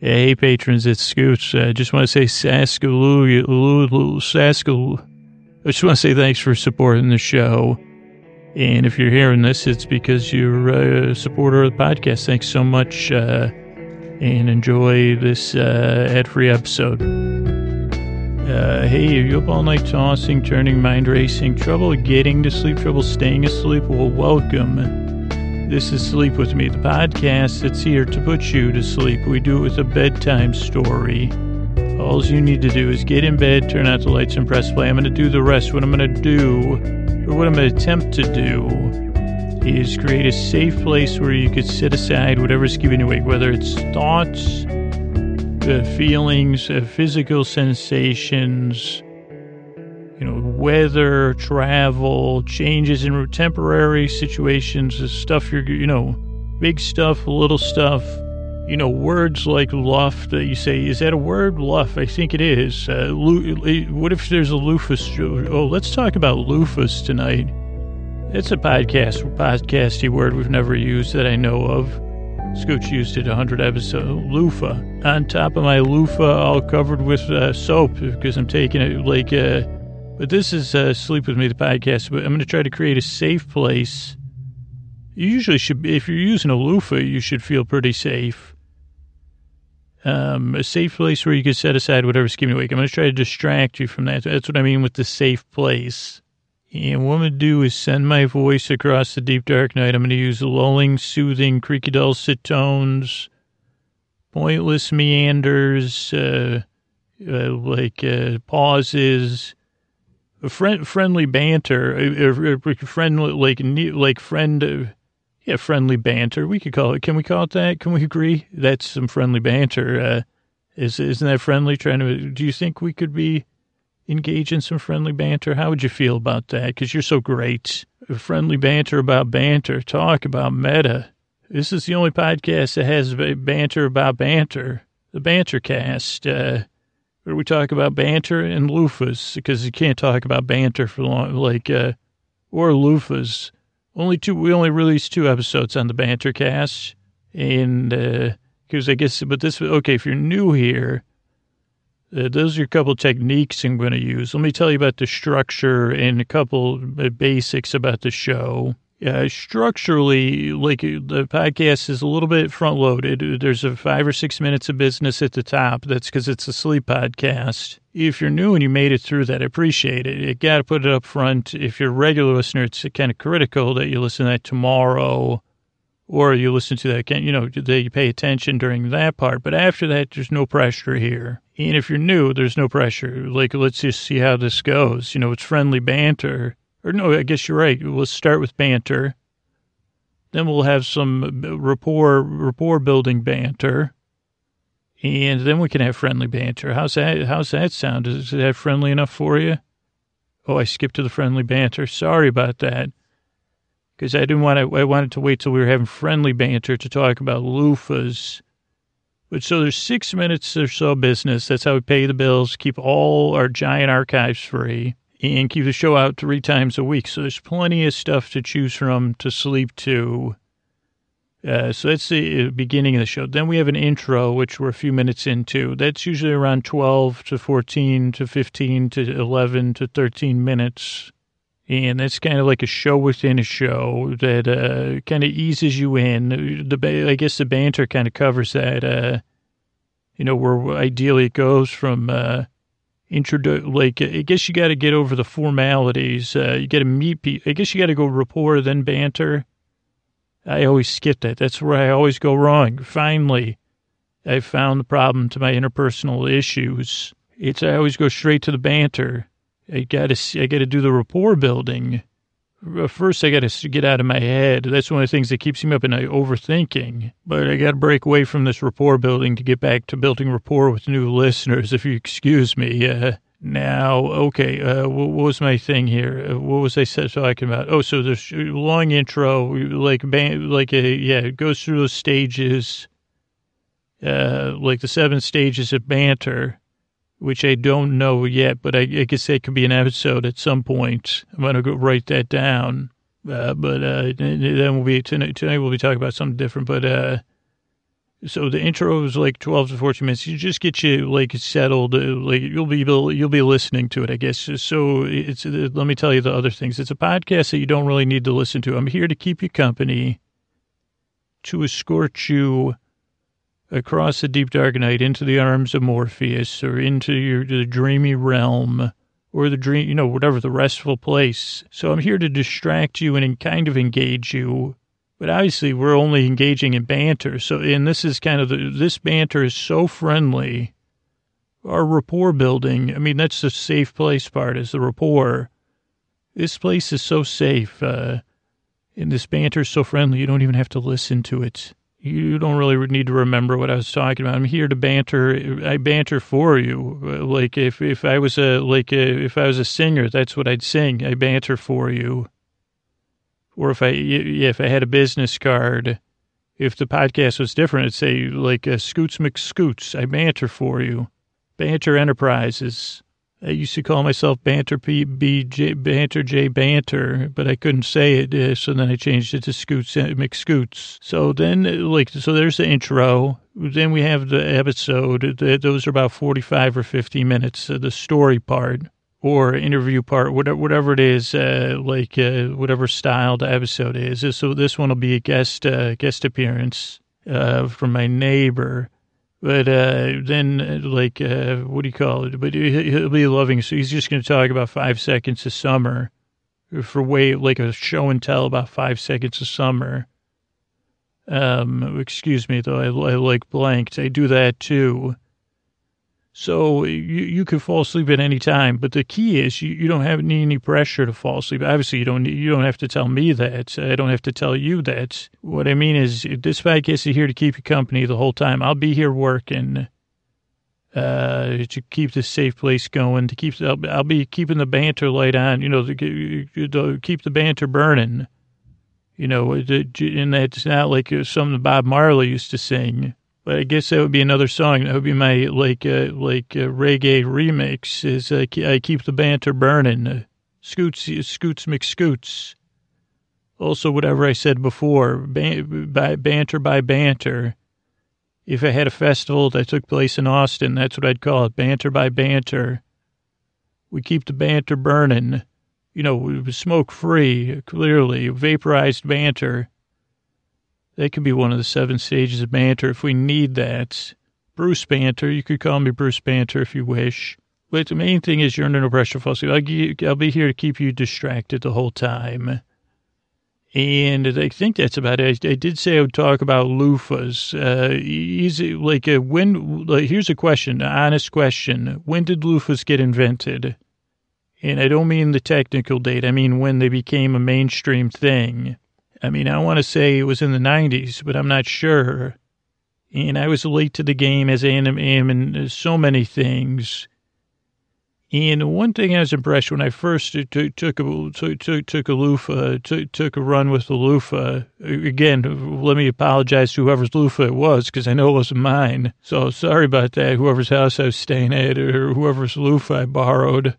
Hey, patrons, it's Scoots. I just want to say Saskaloo, Saskaloo. I just want to say thanks for supporting the show. And if you're hearing this, it's because you're a supporter of the podcast. Thanks so much, uh, and enjoy this uh, ad-free episode. Uh, hey, are you up all night tossing, turning, mind racing, trouble getting to sleep, trouble staying asleep? Well, welcome. This is Sleep With Me, the podcast that's here to put you to sleep. We do it with a bedtime story. All you need to do is get in bed, turn out the lights, and press play. I'm going to do the rest. What I'm going to do, or what I'm going to attempt to do, is create a safe place where you could set aside whatever's keeping you awake, whether it's thoughts, uh, feelings, uh, physical sensations, you know, weather, travel, changes in temporary situations, stuff you're, you know, big stuff, little stuff, you know, words like luff that you say, is that a word? Luff, I think it is. Uh, what if there's a loofus? Oh, let's talk about loofus tonight. It's a podcast, podcasty word we've never used that I know of. Scooch used it a 100 episodes. Loofah. On top of my loofah, all covered with uh, soap because I'm taking it like uh, but this is uh, Sleep With Me, the podcast. But I'm going to try to create a safe place. You usually should, if you're using a loofah, you should feel pretty safe. Um, a safe place where you can set aside whatever's keeping you awake. I'm going to try to distract you from that. That's what I mean with the safe place. And what I'm going to do is send my voice across the deep dark night. I'm going to use lulling, soothing, creaky dulcet tones, pointless meanders, uh, uh, like uh, pauses, friend, friendly banter, uh, friendly, like, like friend, uh, yeah, friendly banter. We could call it. Can we call it that? Can we agree? That's some friendly banter. Uh, is, isn't that friendly? Trying to, do you think we could be engaged in some friendly banter? How would you feel about that? Because you're so great. Friendly banter about banter. Talk about meta. This is the only podcast that has banter about banter. The Banter Cast. Uh, where we talk about banter and loofahs because you can't talk about banter for long, like, uh, or loofahs. Only two, we only released two episodes on the banter cast. And, uh, because I guess, but this, okay, if you're new here, uh, those are a couple techniques I'm going to use. Let me tell you about the structure and a couple basics about the show. Uh, structurally, like the podcast is a little bit front loaded. There's a five or six minutes of business at the top. That's because it's a sleep podcast. If you're new and you made it through that, I appreciate it. You got to put it up front. If you're a regular listener, it's kind of critical that you listen to that tomorrow or you listen to that, you know, that you pay attention during that part. But after that, there's no pressure here. And if you're new, there's no pressure. Like, let's just see how this goes. You know, it's friendly banter or no, I guess you're right. We'll start with banter. Then we'll have some rapport, rapport building banter. And then we can have friendly banter. How's that? How's that sound? Is that friendly enough for you? Oh, I skipped to the friendly banter. Sorry about that. Because I didn't want to, I wanted to wait till we were having friendly banter to talk about loofahs. But so there's six minutes or so business. That's how we pay the bills, keep all our giant archives free and keep the show out three times a week. So there's plenty of stuff to choose from to sleep to. Uh, so that's the uh, beginning of the show. Then we have an intro, which we're a few minutes into. That's usually around 12 to 14 to 15 to 11 to 13 minutes. And that's kind of like a show within a show that uh, kind of eases you in. The I guess the banter kind of covers that. Uh, you know, where ideally it goes from uh, introduce like I guess you got to get over the formalities. Uh, you got to meet people. I guess you got to go rapport then banter. I always skip that. That's where I always go wrong. Finally, I found the problem to my interpersonal issues. It's I always go straight to the banter. I got to see I got to do the rapport building. First, I got to get out of my head. That's one of the things that keeps me up at night, overthinking. But I got to break away from this rapport building to get back to building rapport with new listeners, if you excuse me. Uh, now, okay, uh, what, was my thing here? Uh, what was I talking about? Oh, so there's long intro, like, like a, yeah, it goes through those stages, uh, like the seven stages of banter which I don't know yet, but I, I guess that could be an episode at some point. I'm going to go write that down. Uh, but uh, then we'll be tonight, tonight. We'll be talking about something different. But uh, So the intro is like 12 to 14 minutes. You just get you like settled. uh, Like you'll be you'll be listening to it, I guess. So it's uh, let me tell you the other things. It's a podcast that you don't really need to listen to. I'm here to keep you company, to escort you across the deep dark night into the arms of Morpheus or into your the dreamy realm or the dream, you know, whatever the restful place. So I'm here to distract you and kind of engage you but obviously, we're only engaging in banter. So, and this is kind of the, this banter is so friendly. Our rapport building, I mean, that's the safe place part is the rapport. This place is so safe. Uh, and this banter is so friendly, you don't even have to listen to it. You don't really need to remember what I was talking about. I'm here to banter. I banter for you. Uh, Like if, if I was a, like a, if I was a singer, that's what I'd sing. I banter for you or if I if I had a business card, if the podcast was different, it'd say like uh, Scoots McScoots. I banter for you, Banter Enterprises. I used to call myself Banter P B J Banter J Banter, but I couldn't say it, uh, so then I changed it to Scoots uh, McScoots. So then, uh, like, so there's the intro. Then we have the episode. Th- Those are about forty-five or fifty minutes. The story part or interview part, whatever, it is, uh, like uh, whatever style the episode is. So this one will be a guest uh, guest appearance from my neighbor. But uh, then, uh, like, uh, what do you call it? But he- he'll be loving. So he's just going to talk about five seconds of summer for way like a show and tell about five seconds of summer. Um, excuse me, though. I, I like blanked. I do that too. So you, you can fall asleep at any time, but the key is you, you don't have need any pressure to fall asleep. Obviously, you don't you don't have to tell me that. I don't have to tell you that. What I mean is, this podcast is here to keep you company the whole time. I'll be here working uh, to keep this safe place going. To keep I'll, I'll be keeping the banter light on. You know, to, to keep the banter burning. You know, and that's not like something Bob Marley used to sing. I guess that would be another song. That would be my like uh, like uh, reggae remix. Is uh, I keep the banter burning. Uh, scoots, scoots, McScoots. Also, whatever I said before, ban- by banter by banter. If I had a festival that took place in Austin, that's what I'd call it, banter by banter. We keep the banter burning. You know, smoke free, clearly, vaporized banter. That could be one of the seven stages of banter if we need that. Bruce Banter, you could call me Bruce Banter if you wish. But the main thing is you're under no pressure, Fussy. I'll, I'll be here to keep you distracted the whole time. And I think that's about it. I, I did say I would talk about loofahs. Uh, easy, like, uh, when, like, here's a question, an honest question. When did loofahs get invented? And I don't mean the technical date. I mean when they became a mainstream thing. I mean, I want to say it was in the 90s, but I'm not sure. And I was late to the game as I am in so many things. And one thing I was impressed when I first took took a took took, took a loofah took took a run with the loofah. Again, let me apologize to whoever's loofah it was because I know it wasn't mine. So sorry about that. Whoever's house I was staying at or whoever's loofah I borrowed.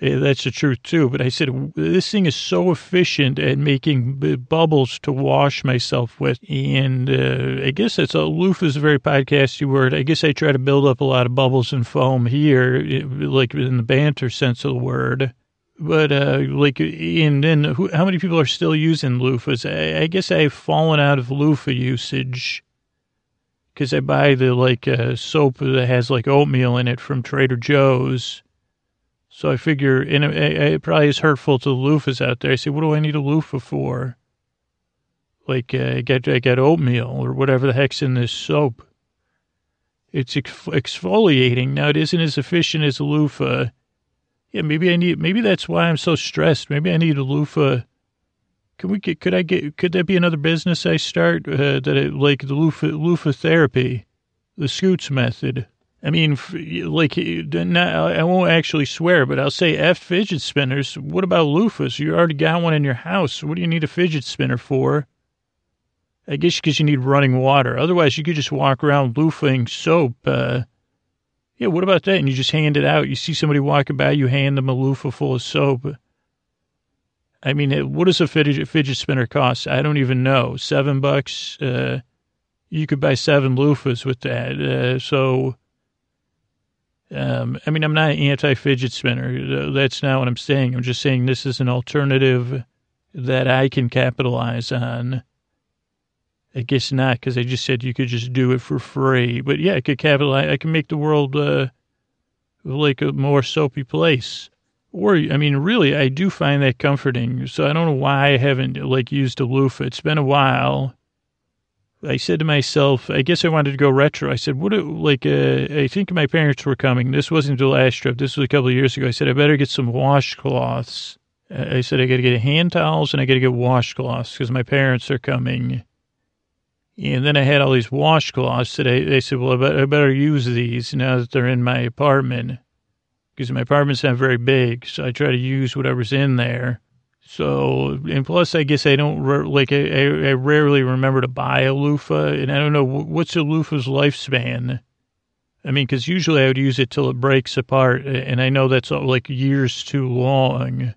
Yeah, that's the truth too. But I said this thing is so efficient at making b- bubbles to wash myself with, and uh, I guess that's a loofah is a very podcasty word. I guess I try to build up a lot of bubbles and foam here, eh, like in the banter sense of the word. But uh, like, and then who, how many people are still using loofahs? I, I guess I've fallen out of loofah usage because I buy the like uh, soap that has like oatmeal in it from Trader Joe's. So I figure, and it, it probably is hurtful to the loofahs out there. I say, what do I need a loofah for? Like, uh, I got, I got oatmeal or whatever the heck's in this soap. It's ex- exfoliating. Now, it isn't as efficient as a loofah. Yeah, maybe I need, maybe that's why I'm so stressed. Maybe I need a loofah. Can we get, could I get, could that be another business I start? Uh, that like the loofah, loofah therapy, the scoots method. I mean, like, I won't actually swear, but I'll say F fidget spinners. What about loofahs? You already got one in your house. What do you need a fidget spinner for? I guess because you need running water. Otherwise, you could just walk around loofahing soap. Uh, yeah, what about that? And you just hand it out. You see somebody walking by, you hand them a loofah full of soap. I mean, what does a fidget, fidget spinner cost? I don't even know. Seven bucks? Uh, you could buy seven loofahs with that. Uh, so, um, I mean, I'm not an anti fidget spinner. That's not what I'm saying. I'm just saying this is an alternative that I can capitalize on. I guess not, because I just said you could just do it for free. But yeah, I could capitalize. I can make the world uh, like a more soapy place. Or, I mean, really, I do find that comforting. So I don't know why I haven't like used a loofah. It's been a while. I said to myself, I guess I wanted to go retro. I said, what, like, uh, I think my parents were coming. This wasn't the last trip. This was a couple of years ago. I said, I better get some washcloths. I said, I got to get hand towels and I got to get washcloths because my parents are coming. And then I had all these washcloths that I, they said, well, I better, I better use these now that they're in my apartment because my apartment's not very big. So I try to use whatever's in there. So, and plus, I guess I don't, like, I, I rarely remember to buy a loofah. And I don't know, what's a loofah's lifespan? I mean, because usually I would use it till it breaks apart. And I know that's uh, like years too long.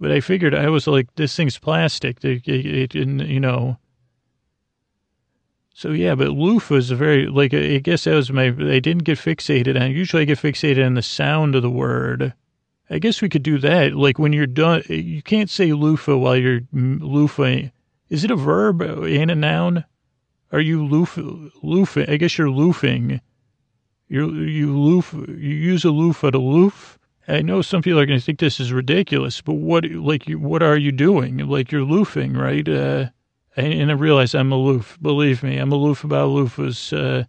But I figured I was like, this thing's plastic. It, it, it you know, so yeah, but loofah is a very like I guess that was my. I didn't get fixated on. Usually, I get fixated on the sound of the word. I guess we could do that. Like when you're done, you can't say loofah while you're loofah. Is it a verb and a noun? Are you loof loofing? I guess you're loofing. You you loof. You use a loofah to loof. I know some people are going to think this is ridiculous, but what like what are you doing? Like you're loofing, right? Uh, and I realize I'm aloof. Believe me, I'm aloof about loofahs. Uh,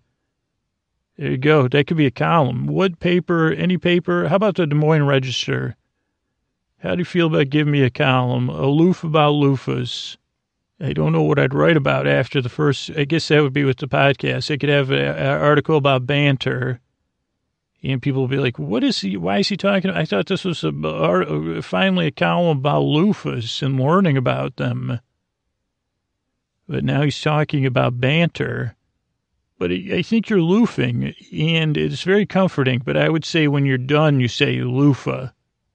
there you go. That could be a column. What paper, any paper? How about the Des Moines Register? How do you feel about giving me a column? Aloof about loofahs. I don't know what I'd write about after the first. I guess that would be with the podcast. I could have an article about banter. And people will be like, what is he? Why is he talking? I thought this was a, finally a column about loofahs and learning about them. But now he's talking about banter. But I think you're loofing, and it's very comforting. But I would say when you're done, you say loofah,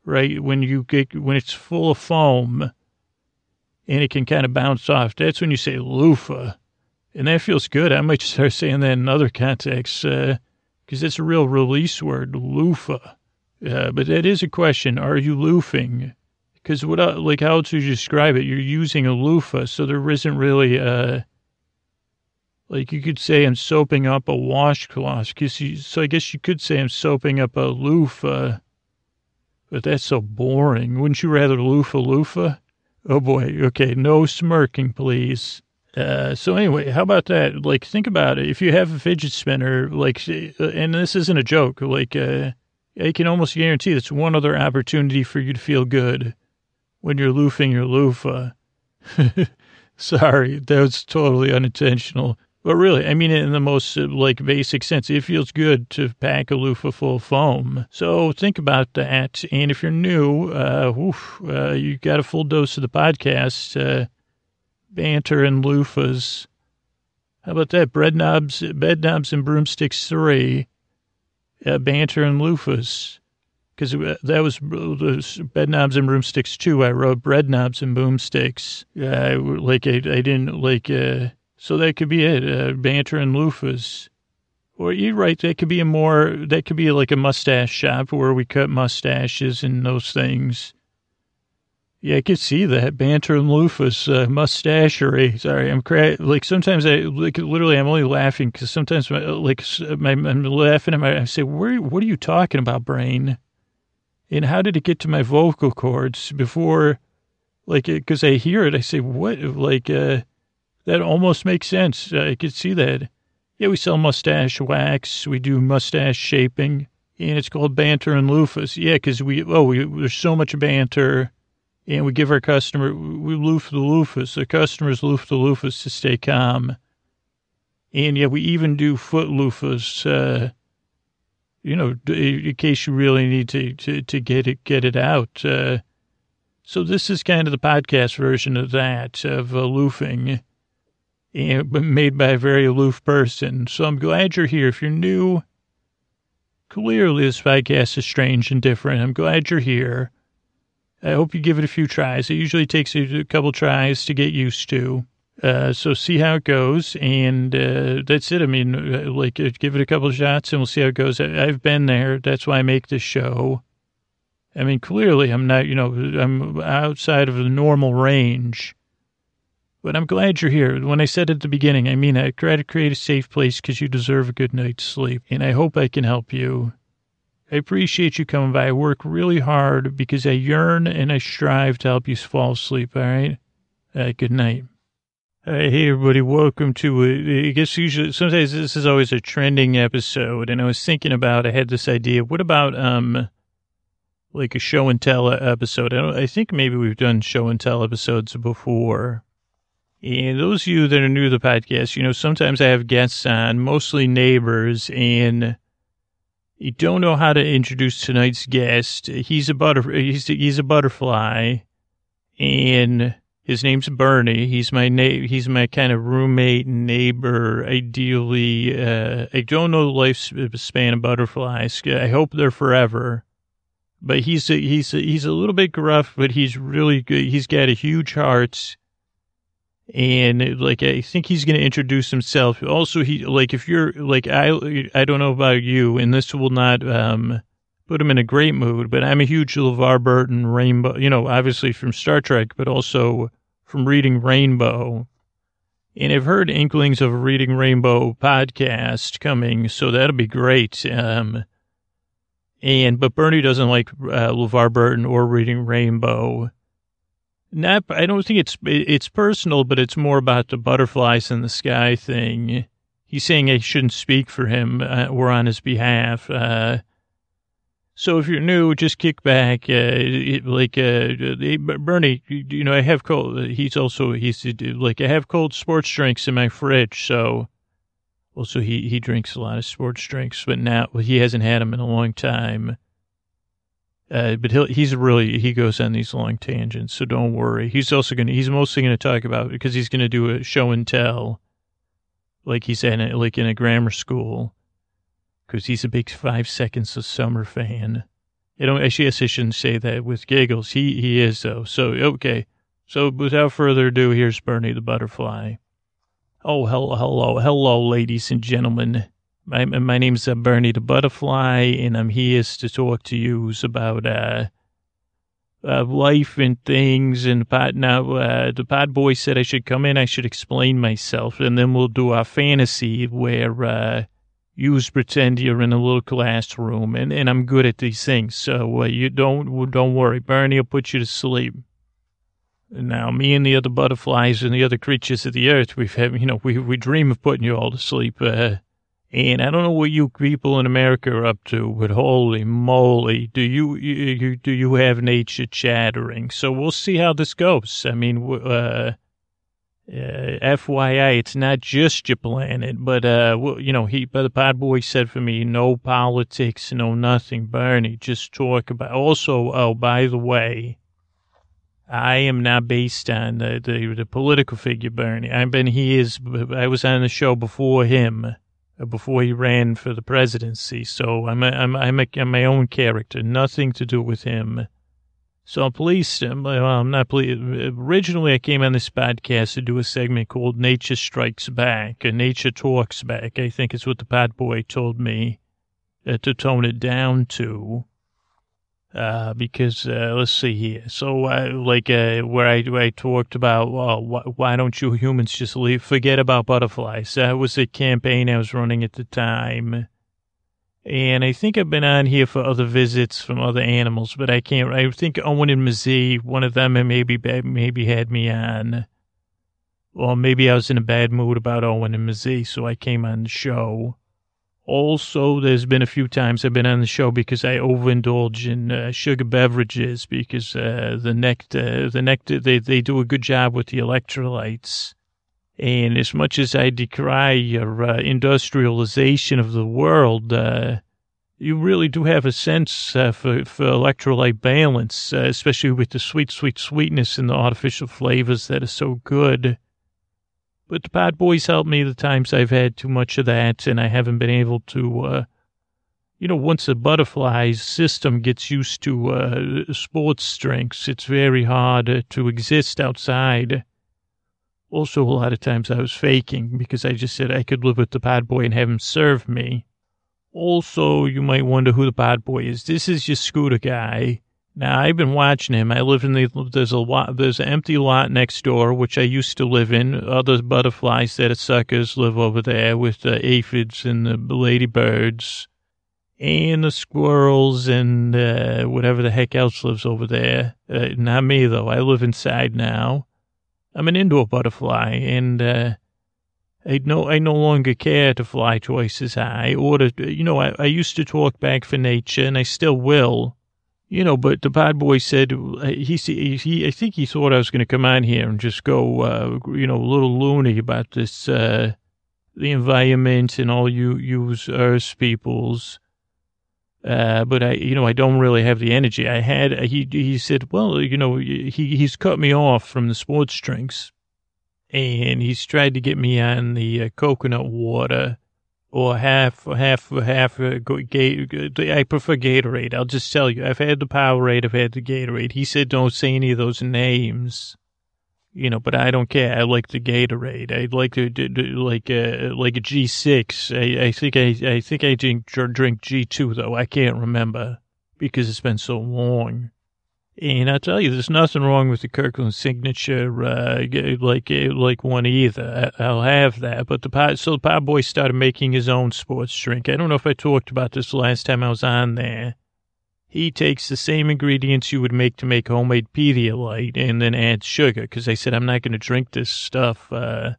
right? When you get when it's full of foam, and it can kind of bounce off. That's when you say loofah, and that feels good. I might start saying that in other contexts because uh, it's a real release word, loofah. Uh, but that is a question: Are you loofing? Because what, uh, like, how to describe it? You're using a loofah, so there isn't really a, like, you could say I'm soaping up a washcloth. So I guess you could say I'm soaping up a loofah, but that's so boring. Wouldn't you rather loofah loofah? Oh boy. Okay. No smirking, please. Uh, so anyway, how about that? Like, think about it. If you have a fidget spinner, like, uh, and this isn't a joke, like, uh, I can almost guarantee that's one other opportunity for you to feel good when you're loofing your loofah. Sorry, that was totally unintentional. But really, I mean in the most uh, like basic sense. It feels good to pack a loofah full of foam. So think about that. And if you're new, uh, oof, uh, you got a full dose of the podcast, uh, banter and loofahs. How about that? Bread knobs, bed knobs and broomsticks three, uh, banter and loofahs because that was the bed knobs and broomsticks too. I wrote bread knobs and boomsticks. Uh, like I, I didn't like, uh, so that could be it. Uh, banter and loofahs. Or you're right. That could be a more, that could be like a mustache shop where we cut mustaches and those things. Yeah, I could see that banter and loofahs, uh, mustachery. Sorry, I'm cra- like sometimes I like literally I'm only laughing because sometimes my, like my, I'm laughing at my I say, "Where? What are you talking about, brain?" And how did it get to my vocal cords before, like, because I hear it, I say, what, like, uh, that almost makes sense. I could see that. Yeah, we sell mustache wax. We do mustache shaping, and it's called banter and loofahs. Yeah, because we, oh, we, there's so much banter, and we give our customer, we loof the loofahs. The customers loof the loofahs to stay calm. And yeah, we even do foot loofahs, uh, you know, in case you really need to, to, to get it, get it out. Uh, so this is kind of the podcast version of that, of aloofing, and, made by a very aloof person. So I'm glad you're here. If you're new, clearly this podcast is strange and different. I'm glad you're here. I hope you give it a few tries. It usually takes a couple tries to get used to. Uh, so see how it goes, and uh, that's it. I mean, uh, like, uh, give it a couple shots, and we'll see how it goes. I, I've been there. That's why I make this show. I mean, clearly, I'm not. You know, I'm outside of the normal range. But I'm glad you're here. When I said at the beginning, I mean, I try to create a safe place because you deserve a good night's sleep, and I hope I can help you. I appreciate you coming by. I work really hard because I yearn and I strive to help you fall asleep. All right. Uh, good night. Hey everybody, welcome to uh, I guess usually sometimes this is always a trending episode, and I was thinking about I had this idea. What about um like a show and tell episode? I, I think maybe we've done show and tell episodes before. And those of you that are new to the podcast, you know sometimes I have guests on, mostly neighbors, and you don't know how to introduce tonight's guest. He's a butter he's he's a butterfly, and his name's Bernie. He's my na- he's my kind of roommate, neighbor. Ideally, uh, I don't know the lifespan of butterflies. I hope they're forever. But he's a, he's a, he's a little bit gruff, but he's really good. He's got a huge heart, and like I think he's going to introduce himself. Also, he like if you're like I I don't know about you, and this will not um put him in a great mood. But I'm a huge LeVar Burton Rainbow, you know, obviously from Star Trek, but also from Reading Rainbow. And I've heard inklings of a Reading Rainbow podcast coming, so that'll be great. Um, and but Bernie doesn't like uh, LeVar Burton or Reading Rainbow. Not, I don't think it's it's personal, but it's more about the butterflies in the sky thing. He's saying I shouldn't speak for him uh, or on his behalf. Uh, so if you're new, just kick back. Uh, like uh, Bernie, you know, I have cold. He's also he's like I have cold sports drinks in my fridge. So also he he drinks a lot of sports drinks, but now he hasn't had them in a long time. Uh, but he'll, he's really, he goes on these long tangents, so don't worry. He's also going to, he's mostly going to talk about, because he's going to do a show and tell, like he's in a, like in a grammar school because he's a big Five Seconds of Summer fan. I don't, actually, I shouldn't say that with giggles. He, he is though. So, okay. So without further ado, here's Bernie the Butterfly. Oh, hello, hello, hello, ladies and gentlemen. My, my name's uh, Bernie the Butterfly, and I'm here to talk to you about, uh, uh, life and things and pot now uh, the pod boy said I should come in I should explain myself and then we'll do our fantasy where uh, you pretend you're in a little classroom, and, and I'm good at these things. So uh, you don't don't worry. Bernie will put you to sleep. Now, me and the other butterflies and the other creatures of the earth, we've had, you know, we we dream of putting you all to sleep. Uh, and I don't know what you people in America are up to, but holy moly, do you, you, do you have nature chattering? So we'll see how this goes. I mean, uh, uh, FYI, it's not just your planet, but, uh, well, you know, he, but the pod boy said for me, no politics, no nothing, Bernie, just talk about, also, oh, by the way, I am not based on the, the, the political figure, Bernie. I've been, he is, I was on the show before him, before he ran for the presidency, so I'm, a, I'm, I'm, a, I'm my own character, nothing to do with him. So I'm pleased, well, I'm not pleased. Originally, I came on this podcast to do a segment called Nature Strikes Back, and Nature Talks Back. I think it's what the pod boy told me uh, to tone it down to. Uh, because, uh, let's see here. So, uh, like, uh, where I, where I talked about, well, wh- why don't you humans just leave, forget about butterflies? That was a campaign I was running at the time and I think I've been on here for other visits from other animals, but I can't. I think Owen and Mazee, one of them, maybe maybe had me on. Or maybe I was in a bad mood about Owen and Mazee, so I came on the show. Also, there's been a few times I've been on the show because I overindulge in uh, sugar beverages because uh, the nectar, the nectar, they, they do a good job with the electrolytes. And as much as I decry your uh, industrialization of the world, uh, you really do have a sense uh, for, for electrolyte balance, uh, especially with the sweet, sweet sweetness and the artificial flavors that are so good. But the pod boys helped me the times I've had too much of that, and I haven't been able to, uh, you know, once a butterfly's system gets used to uh, sports drinks, it's very hard to exist outside Also, a lot of times I was faking because I just said I could live with the bad boy and have him serve me. Also, you might wonder who the bad boy is. This is your scooter guy. Now, I've been watching him. I live in the, there's a lot, there's an empty lot next door, which I used to live in. Other butterflies that are suckers live over there with the aphids and the ladybirds and the squirrels and uh, whatever the heck else lives over there. Uh, not me, though. I live inside now. I'm an indoor butterfly, and uh, I no I no longer care to fly twice as high or to you know I, I used to talk back for nature, and I still will. You know, but the bad boy said he he I think he thought I was going to come on here and just go uh, you know a little loony about this uh, the environment and all you use Earth peoples. Uh, but I, you know, I don't really have the energy. I had, he, he said, well, you know, he, he's cut me off from the sports drinks and he's tried to get me on the uh, coconut water or half, half, half, uh, Gatorade. I prefer Gatorade. I'll just tell you, I've had the Powerade, I've had the Gatorade. He said, don't say any of those names you know, but I don't care. I like the Gatorade. I like do, like uh, like a G six. I, I think I I think I drink drink G two though. I can't remember because it's been so long. And I tell you, there's nothing wrong with the Kirkland signature, uh, like uh, like one either. I'll have that. But the pot, so the pod boy started making his own sports drink. I don't know if I talked about this last time I was on there. He takes the same ingredients you would make to make homemade Pedialyte and then adds sugar because I said I'm not going to drink this stuff. Uh,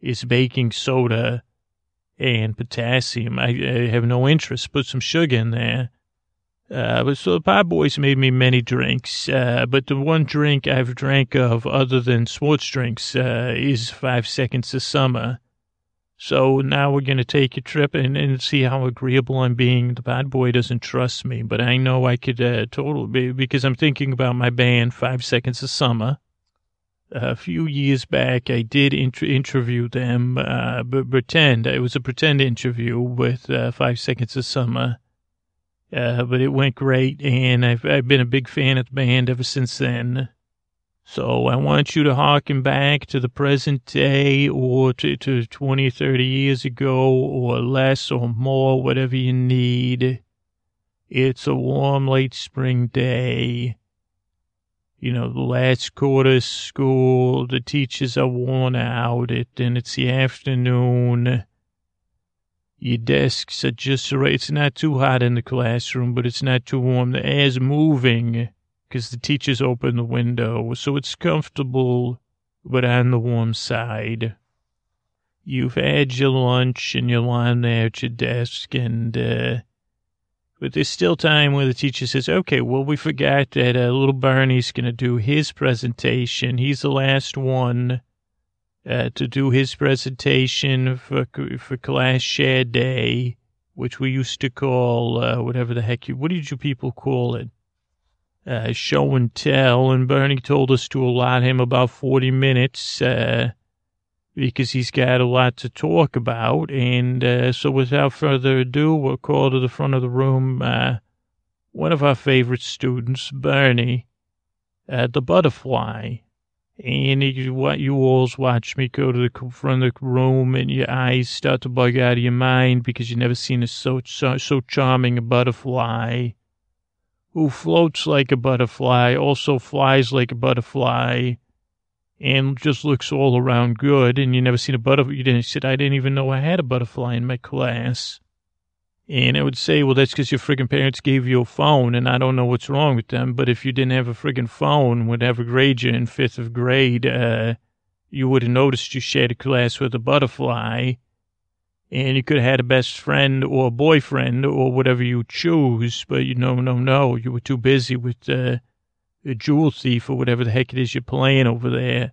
it's baking soda and potassium. I, I, have no interest. Put some sugar in there. Uh, so the Pod Boys made me many drinks. Uh, but the one drink I've drank of other than sports drinks uh, is Five Seconds of Summer. So now we're going to take a trip and, and see how agreeable I'm being. The bad boy doesn't trust me, but I know I could uh, totally, be because I'm thinking about my band, Five Seconds of Summer. A few years back, I did inter- interview them, uh, but pretend, it was a pretend interview with uh, Five Seconds of Summer. Uh, but it went great, and I've, I've been a big fan of the band ever since then. So I want you to harken back to the present day or to, to 20, 30 years ago or less or more, whatever you need. It's a warm late spring day. You know, the last quarter of school, the teachers are worn out, it, and it's the afternoon. Your desks are just right. It's not too hot in the classroom, but it's not too warm. The air's moving because the teachers open the window, so it's comfortable, but on the warm side. You've had your lunch and you're lying there at your desk, and uh, but there's still time where the teacher says, "Okay, well, we forgot that uh, little Bernie's going to do his presentation. He's the last one." Uh, to do his presentation for for class share day, which we used to call uh, whatever the heck you. What did you people call it? uh, show and tell, and Bernie told us to allot him about 40 minutes uh, because he's got a lot to talk about. And uh, so, without further ado, we'll call to the front of the room uh, one of our favorite students, Bernie, the butterfly. And you, what you alls watch me go to the front of the room, and your eyes start to bug out of your mind because you've never seen a so so, so charming a butterfly who floats like a butterfly, also flies like a butterfly, and just looks all around good. And you never seen a butterfly. You didn't said I didn't even know I had a butterfly in my class. And I would say, well, that's because your friggin' parents gave you a phone, and I don't know what's wrong with them. But if you didn't have a friggin' phone, whatever grade you're in, fifth of grade, uh, you would have noticed you shared a class with a butterfly and you could have had a best friend or a boyfriend or whatever you choose, but you know, no, no, you were too busy with uh, a jewel thief or whatever the heck it is you're playing over there.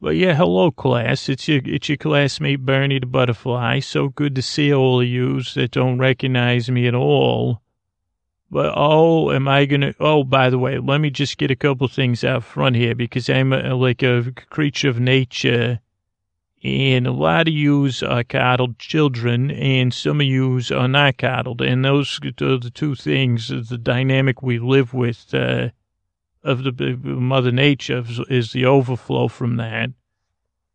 But yeah, hello class. It's your it's your classmate Bernie the Butterfly. So good to see all of yous that don't recognize me at all. But oh, am I gonna? Oh, by the way, let me just get a couple things out front here because I'm a, like a creature of nature and a lot of yous are coddled children, and some of yous are not coddled. And those are the two things, the dynamic we live with uh, of the Mother Nature is the overflow from that.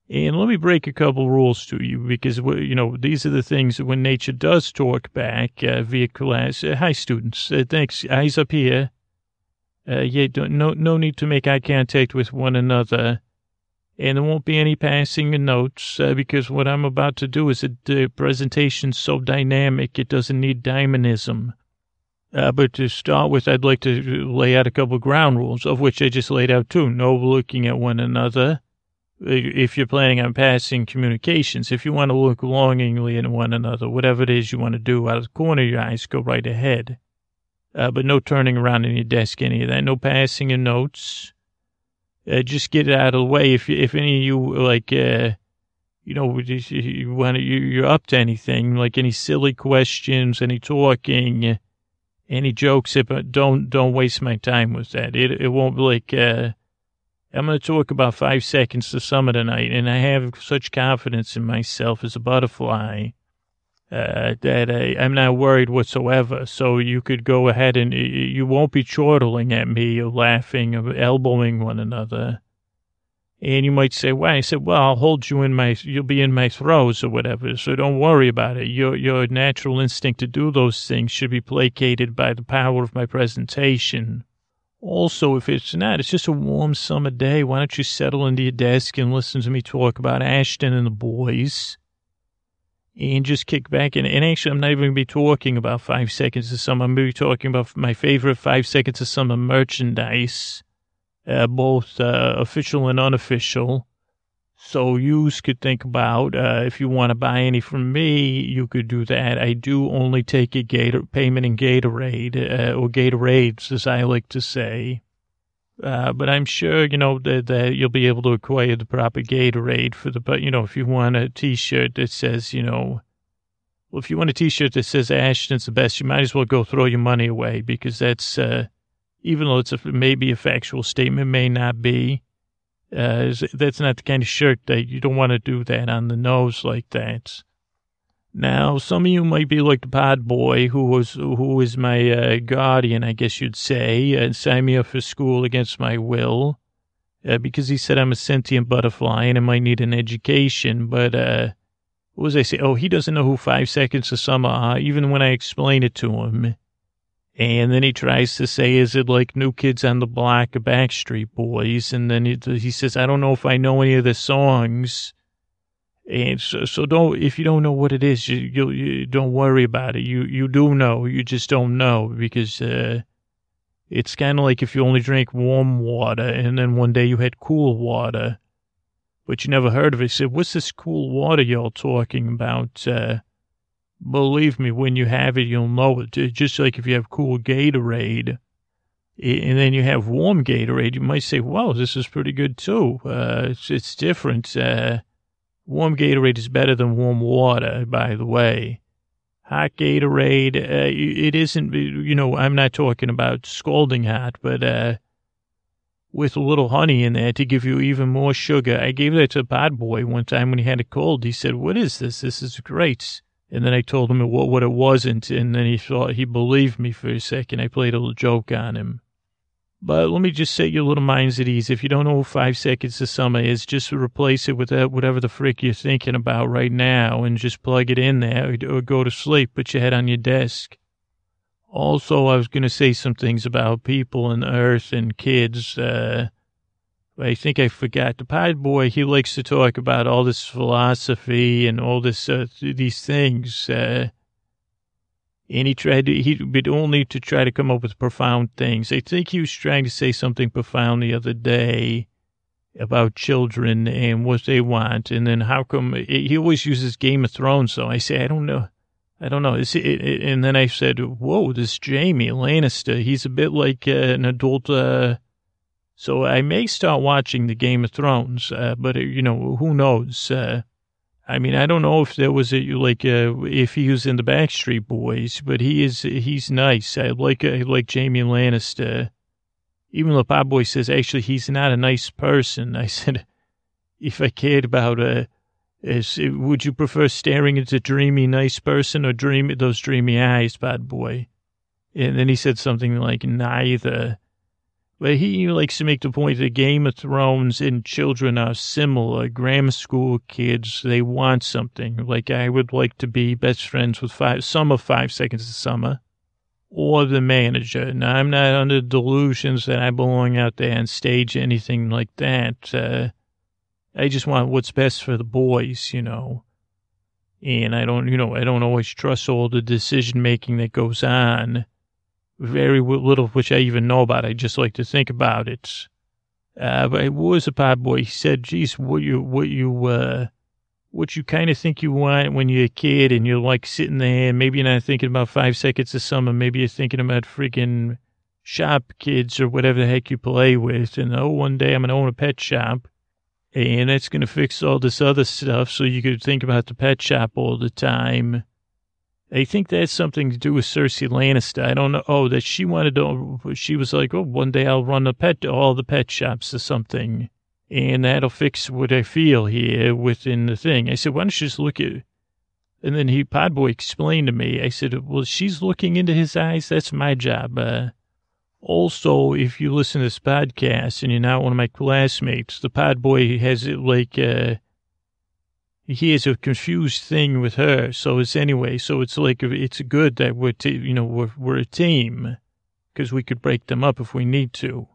And let me break a couple rules to you because, you know, these are the things that when nature does talk back uh, via class. Uh, hi, students. Uh, thanks. Eyes up here. Uh, yeah, no, no need to make eye contact with one another. And there won't be any passing of notes uh, because what I'm about to do is a, the presentation's so dynamic it doesn't need dynamism. Uh, but to start with, I'd like to lay out a couple of ground rules, of which I just laid out two. No looking at one another if you're planning on passing communications. If you want to look longingly at one another, whatever it is you want to do out of the corner of your eyes, go right ahead. Uh, but no turning around in your desk, any of that. No passing of notes. Uh, just get it out of the way. If if any of you like, uh, you know, you want you, you're up to anything, like any silly questions, any talking, any jokes, but don't don't waste my time with that. It it won't be like. Uh, I'm going to talk about five seconds of summer tonight, and I have such confidence in myself as a butterfly uh, that I, I'm not worried whatsoever. So you could go ahead and you won't be chortling at me or laughing or elbowing one another. And you might say, "Why?" I said, "Well, I'll hold you in my, you'll be in my throes or whatever. So don't worry about it. Your your natural instinct to do those things should be placated by the power of my presentation." Also, if it's not, it's just a warm summer day. Why don't you settle into your desk and listen to me talk about Ashton and the boys? And just kick back. And, and actually, I'm not even going to be talking about five seconds of summer. I'm going to be talking about my favorite five seconds of summer merchandise, uh, both uh, official and unofficial. So you could think about uh, if you want to buy any from me, you could do that. I do only take a Gator payment in Gatorade uh, or Gatorades, as I like to say. Uh, but I'm sure you know that, that you'll be able to acquire the proper Gatorade for the. But you know, if you want a T-shirt that says, you know, well, if you want a T-shirt that says Ashton's the best, you might as well go throw your money away because that's uh, even though it's a, maybe a factual statement, may not be uh, that's not the kind of shirt that you don't want to do that on the nose like that. Now, some of you might be like the pod boy who was who was my uh, guardian, I guess you'd say, and signed me up for school against my will uh, because he said I'm a sentient butterfly and I might need an education. But uh, what was I say? Oh, he doesn't know who Five Seconds of Summer are, even when I explain it to him. And then he tries to say, is it like New Kids on the Block Backstreet Boys? And then he, he says, I don't know if I know any of the songs. And so, so don't, if you don't know what it is, you, you, you don't worry about it. You, you do know, you just don't know because, uh, it's kind of like if you only drank warm water and then one day you had cool water, but you never heard of it. You said, what's this cool water y'all talking about? Uh, Believe me, when you have it, you'll know it. Just like if you have cool Gatorade and then you have warm Gatorade, you might say, "Wow, this is pretty good too. Uh, it's, it's different. Uh, warm Gatorade is better than warm water, by the way. Hot Gatorade, uh, it isn't. You know, I'm not talking about scalding hot, but uh, with a little honey in there to give you even more sugar. I gave that to a Pod Boy one time when he had a cold. He said, "What is this? This is great." And then I told him what, what it wasn't, and then he thought he believed me for a second. I played a little joke on him. But let me just set your little minds at ease. If you don't know five seconds of summer is, just replace it with whatever the frick you're thinking about right now and just plug it in there or, or go to sleep. Put your head on your desk. Also, I was going to say some things about people and Earth and kids. Uh, I think I forgot. The Pod Boy, he likes to talk about all this philosophy and all this, uh, these things. Uh, and he tried to, he, but only to try to come up with profound things. I think he was trying to say something profound the other day about children and what they want. And then how come he always uses Game of Thrones. So I say, I don't know. I don't know. And then I said, whoa, this Jaime Lannister, he's a bit like uh, an adult, uh, so I may start watching the Game of Thrones, uh, but uh, you know, who knows? Uh, I mean, I don't know if there was a, like, uh, if he was in the Backstreet Boys, but he is, he's nice. I like, I like Jaime Lannister. Even though Pod Boy says, actually, he's not a nice person. I said, if I cared about, uh, is, would you prefer staring at a dreamy, nice person or dream those dreamy eyes, bad boy? And then he said something like, neither. But he likes to make the point that Game of Thrones and children are similar. Grammar school kids, they want something. Like I would like to be best friends with five, some of Five Seconds of Summer or the manager. Now, I'm not under delusions that I belong out there on stage, anything like that. Uh, I just want what's best for the boys, you know. And I don't, you know, I don't always trust all the decision making that goes on very little of which I even know about. I just like to think about it. Uh, but it was a pod boy. He said, geez, what you, what you, uh, what you kind of think you want when you're a kid and you're like sitting there maybe you're not thinking about five seconds of summer. Maybe you're thinking about freaking shop kids or whatever the heck you play with. And oh, one day I'm going to own a pet shop and that's going to fix all this other stuff. So you could think about the pet shop all the time. I think that's something to do with Cersei Lannister. I don't know. Oh, that she wanted to, she was like, oh, one day I'll run a pet, all the pet shops or something. And that'll fix what I feel here within the thing. I said, why don't you just look at, and then he, Podboy explained to me, I said, well, she's looking into his eyes. That's my job. Uh, also, if you listen to this podcast and you're not one of my classmates, the Podboy has it like, uh, he has a confused thing with her. So it's anyway. So it's like it's good that we're t- you know we're we're a team because we could break them up if we need to.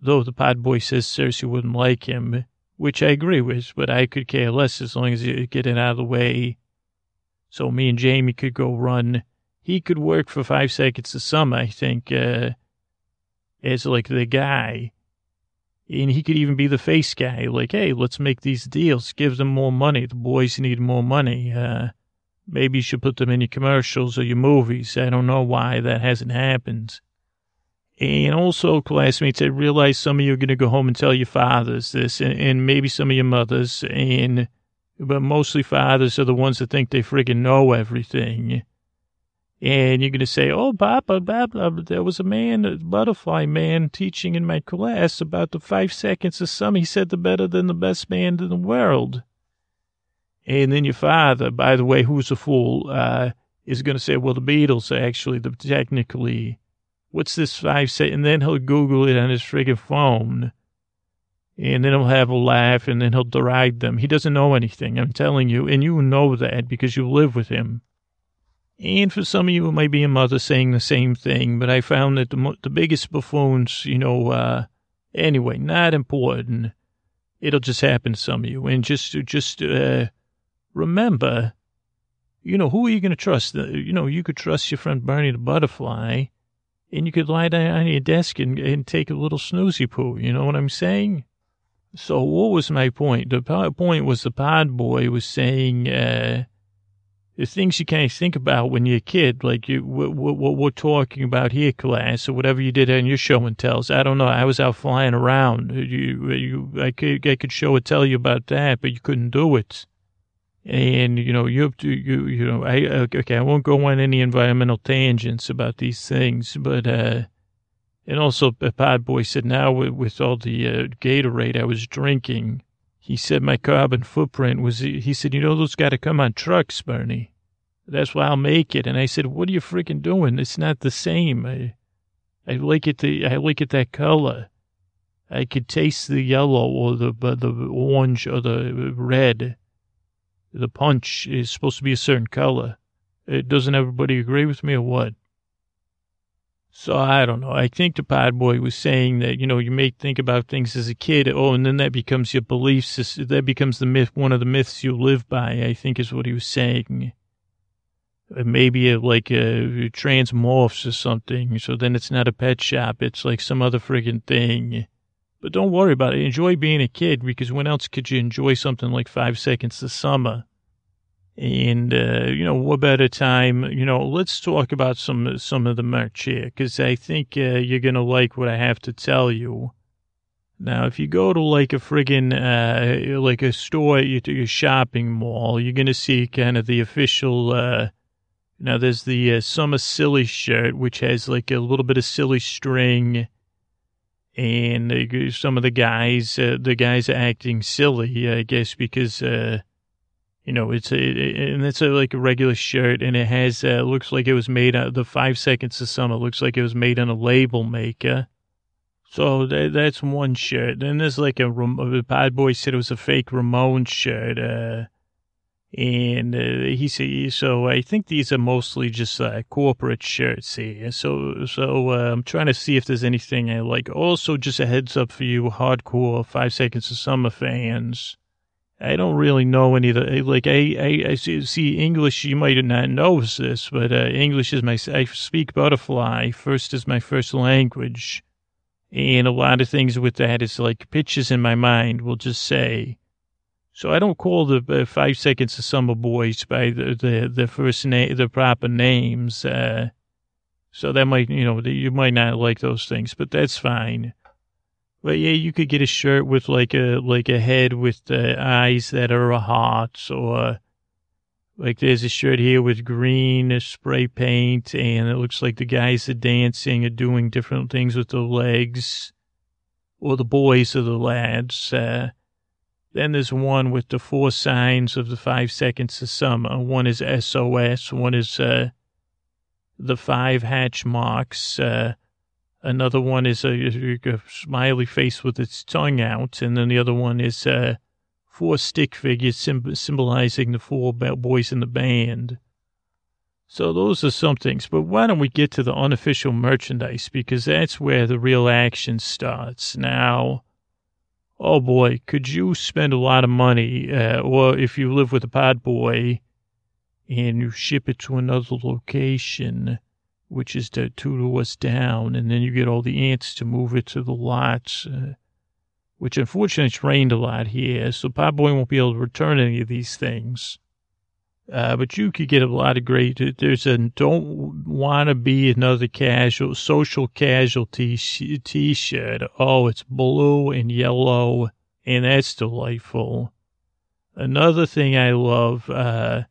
Though the pod boy says Cersei wouldn't like him, which I agree with, but I could care less as long as you get it out of the way. So me and Jaime could go run. He could work for five seconds of summer, I think, uh, as like the guy and he could even be the face guy, like, hey, let's make these deals, give them more money. The boys need more money. Uh, maybe you should put them in your commercials or your movies. I don't know why that hasn't happened. And also, classmates, I realize some of you are going to go home and tell your fathers this, and, and maybe some of your mothers, and but mostly fathers are the ones that think they friggin' know everything and you're going to say, oh, Papa, Papa, there was a man, a butterfly man, teaching in my class about the five seconds of summer. He said the better than the best man in the world. And then your father, by the way, who's a fool, uh, is going to say, well, the Beatles are actually the technically, what's this five seconds? And then he'll Google it on his friggin' phone. And then he'll have a laugh and then he'll deride them. He doesn't know anything, I'm telling you. And you know that because you live with him. And for some of you, it might be a mother saying the same thing, but I found that the, the biggest buffoons, you know, uh, anyway, not important. It'll just happen to some of you. And just, just, uh, remember, you know, who are you going to trust? You know, you could trust your friend Bernie the butterfly and you could lie down on your desk and, and take a little snoozy poo. You know what I'm saying? So what was my point? The point was the pod boy was saying, uh, the things you can't think about when you're a kid, like you, what, what we're talking about here, class, or whatever you did on your show and tells. I don't know. I was out flying around. You, you, I could, I could show and tell you about that, but you couldn't do it. And you know, you have to, you, you know, I okay, I won't go on any environmental tangents about these things, but uh, and also, Pod Boy said now with, with all the uh, Gatorade I was drinking, he said my carbon footprint was, he said, you know, those got to come on trucks, Bernie. That's why I'll make it. And I said, what are you freaking doing? It's not the same. I, I like it, the, I like it that color. I could taste the yellow or the, the orange or the red. The punch is supposed to be a certain color. It doesn't everybody agree with me or what? So I don't know. I think the pod boy was saying that, you know, you may think about things as a kid. Oh, and then that becomes your belief system. That becomes the myth, one of the myths you live by, I think is what he was saying. Uh, maybe like a uh, transmorphs or something. So then it's not a pet shop. It's like some other friggin' thing. But don't worry about it. Enjoy being a kid because when else could you enjoy something like five seconds of summer? And, uh, you know, what better time? You know, let's talk about some, some of the merch here because I think uh, you're going to like what I have to tell you. Now, if you go to like a friggin', uh, like a store, a shopping mall, you're going to see kind of the official, uh, now there's the uh, Summer Silly shirt, which has like a little bit of silly string. And uh, some of the guys, uh, the guys are acting silly, I guess, because, uh, you know, it's a, and it's a, like a regular shirt and it has, uh, looks like it was made out the five seconds of summer. Looks like it was made on a label maker. So that, that's one shirt. Then there's like a, the Pod Boy said it was a fake Ramon shirt. Uh, and uh, he said, so I think these are mostly just uh, corporate shirts here. So, so uh, I'm trying to see if there's anything I like. Also, just a heads up for you, hardcore Five Seconds of Summer fans. I don't really know any of the, like, I, I, I see English, you might not know this, but uh, English is my, I speak butterfly. First is my first language. And a lot of things with that is like pictures in my mind we'll just say. So I don't call the uh, five seconds of summer boys by the, the, the first name, the proper names. Uh, so that might, you know, you might not like those things, but that's fine. But yeah, you could get a shirt with like a, like a head with eyes that are a heart or like there's a shirt here with green spray paint, and it looks like the guys are dancing or doing different things with their legs, or the boys or the lads. Uh, then there's one with the four signs of the five seconds of summer. One is SOS. One is uh, the five hatch marks. Uh, another one is a, a, smiley face with its tongue out, and then the other one is uh, four stick figures symbolizing the four boys in the band. So those are some things, but why don't we get to the unofficial merchandise because that's where the real action starts. Now, oh boy, could you spend a lot of money, uh, or if you live with a pod boy and you ship it to another location, which is to two us down, and then you get all the ants to move it to the lots. Uh, which unfortunately it's rained a lot here, so Pod Boy won't be able to return any of these things. Uh, but you could get a lot of great. There's a don't want to be another casual social casualty t-shirt. Oh, it's blue and yellow, and that's delightful. Another thing I love, uh,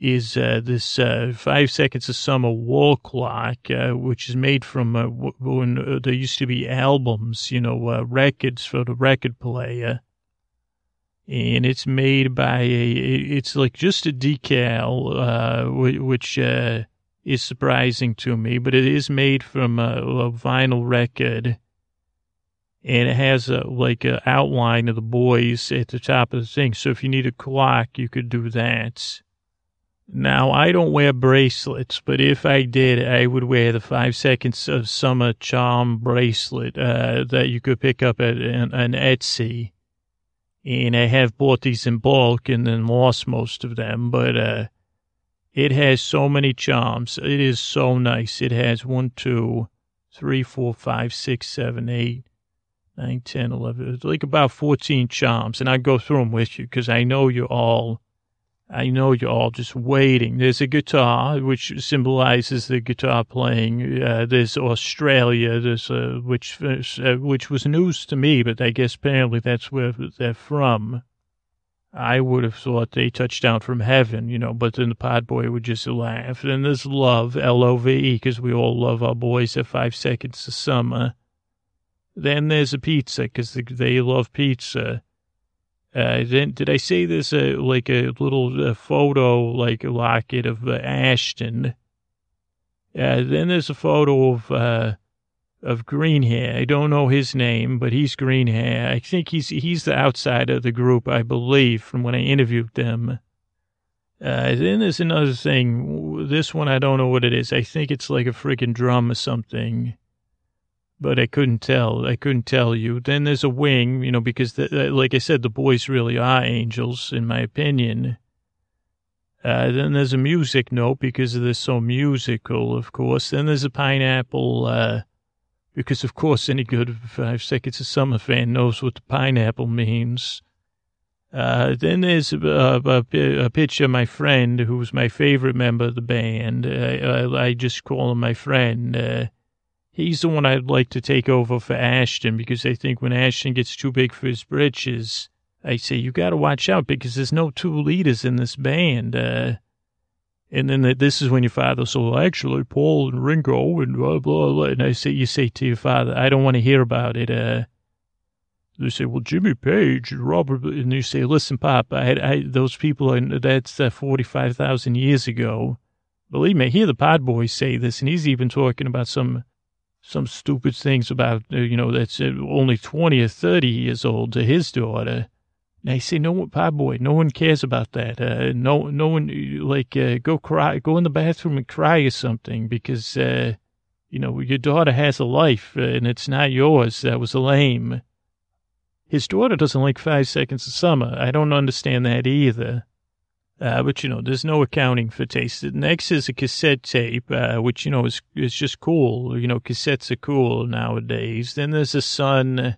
is uh, this uh, Five Seconds of Summer wall clock, uh, which is made from uh, when uh, there used to be albums, you know, uh, records for the record player. And it's made by a, it's like just a decal, which is surprising to me, but it is made from a, a vinyl record. And it has a, like an outline of the boys at the top of the thing. So if you need a clock, you could do that now, I don't wear bracelets, but if I did, I would wear the five seconds of summer charm bracelet uh, that you could pick up at an, an, Etsy. And I have bought these in bulk and then lost most of them, but uh, it has so many charms. It is so nice. It has one, two, three, four, five, six, seven, eight, nine, ten, eleven. It's like about 14 charms. And I go through them with you because I know you're all I know you're all just waiting. There's a guitar, which symbolizes the guitar playing. Uh, there's Australia, there's, uh, which, uh, which was news to me, but I guess apparently that's where they're from. I would have thought they touched down from heaven, you know, but then the pod boy would just laugh. Then there's love, L-O-V-E, because we all love our boys at five seconds of summer. Then there's a pizza, because they love pizza. Uh, then did I say this a like a little uh, photo like a locket of uh, Ashton? Uh, then there's a photo of uh, of green hair. I don't know his name, but he's green hair. I think he's he's the outside of the group, I believe, from when I interviewed them. Uh, then there's another thing. This one I don't know what it is. I think it's like a freaking drum or something but I couldn't tell. I couldn't tell you. Then there's a wing, you know, because the, like I said, the boys really are angels, in my opinion. Uh, then there's a music note because they're so musical, of course. Then there's a pineapple, uh, because of course any good Five Seconds of Summer fan knows what the pineapple means. Uh, then there's a, a, a, picture of my friend, who's my favorite member of the band. Uh, I, I, just call him my friend. He's the one I'd like to take over for Ashton because I think when Ashton gets too big for his britches, I say, you got to watch out because there's no two leaders in this band. Uh, and then the, this is when your father says, well, actually, Paul and Ringo and blah, blah, blah. And I say, you say to your father, I don't want to hear about it. Uh, they say, well, Jimmy Page and Robert, and you say, listen, Pop, I, I those people, are, that's uh, 45,000 years ago. Believe me, I hear the pod boys say this, and he's even talking about some some stupid things about, uh, you know, that's uh, only 20 or 30 years old to his daughter. And I say, no, Pod Boy, no one cares about that. Uh, no, no one, like, uh, go cry, go in the bathroom and cry or something because, uh, you know, your daughter has a life uh, and it's not yours. That was lame. His daughter doesn't like five seconds of summer. I don't understand that either. Uh, but you know, there's no accounting for taste. Next is a cassette tape, uh, which you know is is just cool. You know, cassettes are cool nowadays. Then there's a son,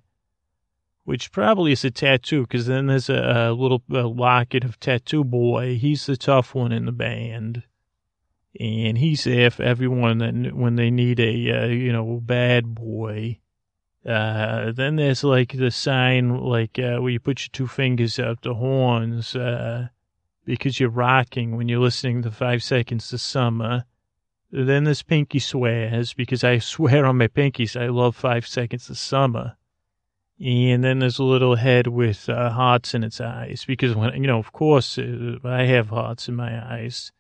which probably is a tattoo, because then there's a, a little a locket of tattoo boy. He's the tough one in the band, and he's there for everyone that when they need a uh, you know bad boy. Uh, then there's like the sign, like uh, where you put your two fingers out the horns. Because you're rocking when you're listening to Five Seconds to Summer. Then there's Pinky Swears because I swear on my pinkies I love Five Seconds to Summer. And then there's a little head with uh, hearts in its eyes because when, you know, of course, uh, I have hearts in my eyes.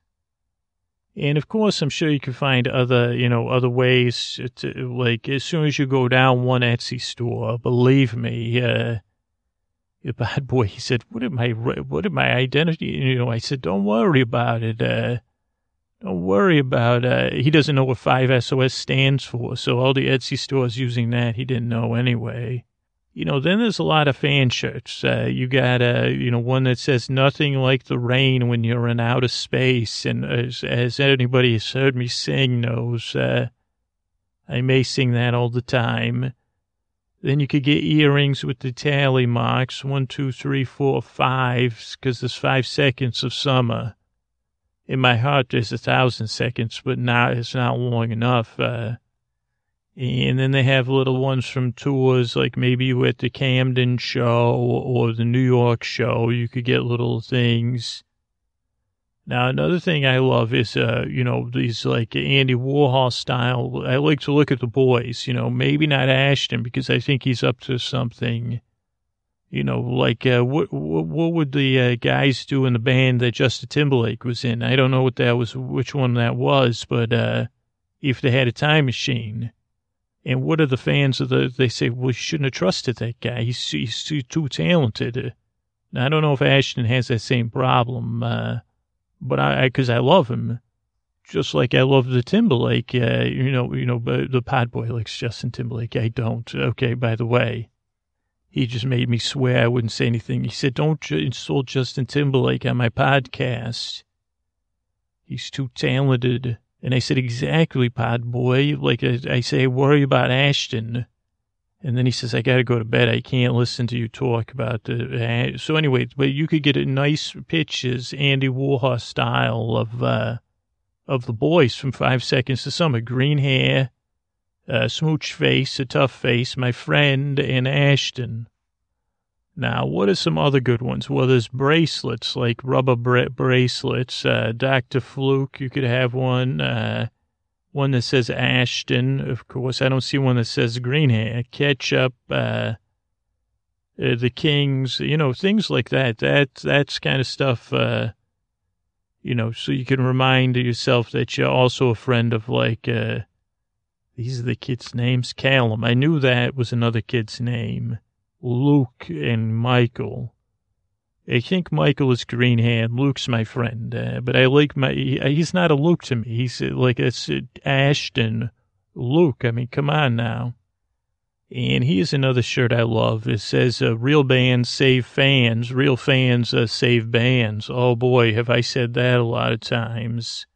And of course, I'm sure you can find other, you know, other ways to, like, as soon as you go down one Etsy store, believe me, uh, the bad boy, he said, what am I, what am my identity? You know, I said, don't worry about it. Uh, don't worry about, uh, he doesn't know what 5SOS stands for. So all the Etsy stores using that, he didn't know anyway. You know, then there's a lot of fan shirts. Uh, you got, uh, you know, one that says nothing like the rain when you're in outer space. And as, as anybody has heard me sing knows, uh, I may sing that all the time. Then you could get earrings with the tally marks one, two, three, four, five, because there's five seconds of summer. In my heart, there's a thousand seconds, but now it's not long enough. Uh, and then they have little ones from tours, like maybe you at the Camden show or the New York show. You could get little things. Now, another thing I love is, uh, you know, these like Andy Warhol style. I like to look at the boys, you know, maybe not Ashton because I think he's up to something, you know, like, uh, what, what, what would the uh, guys do in the band that Justin Timberlake was in? I don't know what that was, which one that was, but, uh, if they had a time machine. And what are the fans of the, they say, well, you shouldn't have trusted that guy. He's, he's too, too talented. Now, I don't know if Ashton has that same problem, uh, but I, because I, I, love him, just like I love the Timberlake. Uh, you know, you know, the Pod Boy likes Justin Timberlake. I don't. Okay, by the way, he just made me swear I wouldn't say anything. He said, "Don't insult Justin Timberlake on my podcast. He's too talented." And I said, "Exactly, Pod Boy. Like I, I say, worry about Ashton." And then he says, I got to go to bed. I can't listen to you talk about the. Uh, so, anyway, but you could get a nice pitches, Andy Warhol style of, uh, of the boys from Five Seconds to Summer. Green hair, uh, smooch face, a tough face, my friend, and Ashton. Now, what are some other good ones? Well, there's bracelets, like rubber bra- bracelets. Uh, Dr. Fluke, you could have one. Uh, one that says Ashton. Of course, I don't see one that says green hair. Ketchup, uh, uh, the Kings, you know, things like that. That that's kind of stuff. Uh, you know, so you can remind yourself that you're also a friend of like. Uh, these are the kids' names. Calum. I knew that was another kid's name. Luke and Michael. I think Michael is green hand. Luke's my friend, uh, but I like my. He's not a Luke to me. He's uh, like it's uh, Ashton Luke. I mean, come on now. And here's another shirt I love. It says uh, "Real bands save fans. Real fans uh, save bands." Oh boy, have I said that a lot of times.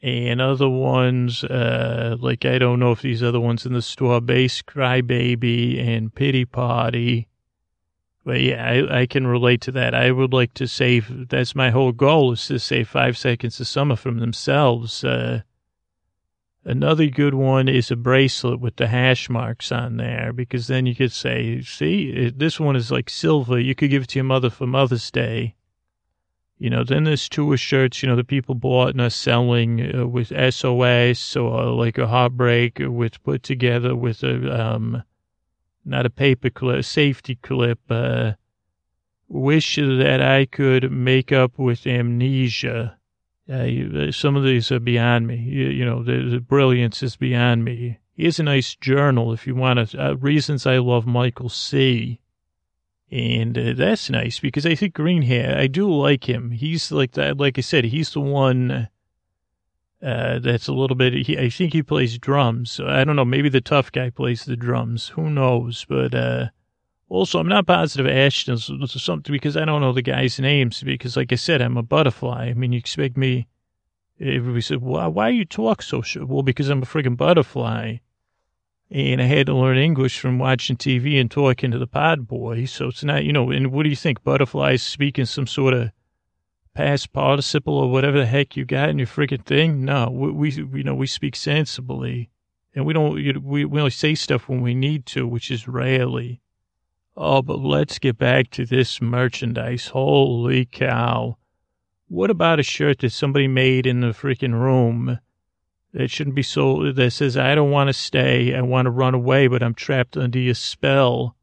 And other ones, uh, like I don't know if these other ones in the store, Bass Crybaby and Pity Party but yeah, I, I can relate to that. I would like to save, that's my whole goal is to save five seconds of summer from themselves. Uh, another good one is a bracelet with the hash marks on there because then you could say, see, this one is like silver. You could give it to your mother for Mother's Day. You know, then there's tour shirts, you know, the people bought and are selling uh, with SOS or like a heartbreak with put together with a, um, not a paper clip, a safety clip. Uh, wish that I could make up with amnesia. Uh, some of these are beyond me. You, you know, the, the, brilliance is beyond me. He has a nice journal if you want to, uh, reasons I love Michael C. And uh, that's nice because I think green hair, I do like him. He's like that, like I said, he's the one uh, that's a little bit, he, I think he plays drums. I don't know, maybe the tough guy plays the drums. Who knows? But, uh, also, I'm not positive Ashton's something because I don't know the guy's names because, like I said, I'm a butterfly. I mean, you expect me, everybody said, why, why you talk so? Well, because I'm a friggin' butterfly. And I had to learn English from watching TV and talking to the pod boy. So it's not, you know, and what do you think? Butterflies speaking some sort of past participle or whatever the heck you got in your friggin' thing? No, we, we you know, we speak sensibly. And we don't, we, we only say stuff when we need to, which is rarely. Oh, but let's get back to this merchandise. Holy cow. What about a shirt that somebody made in the freaking room that shouldn't be sold that says, I don't want to stay. I want to run away, but I'm trapped under your spell.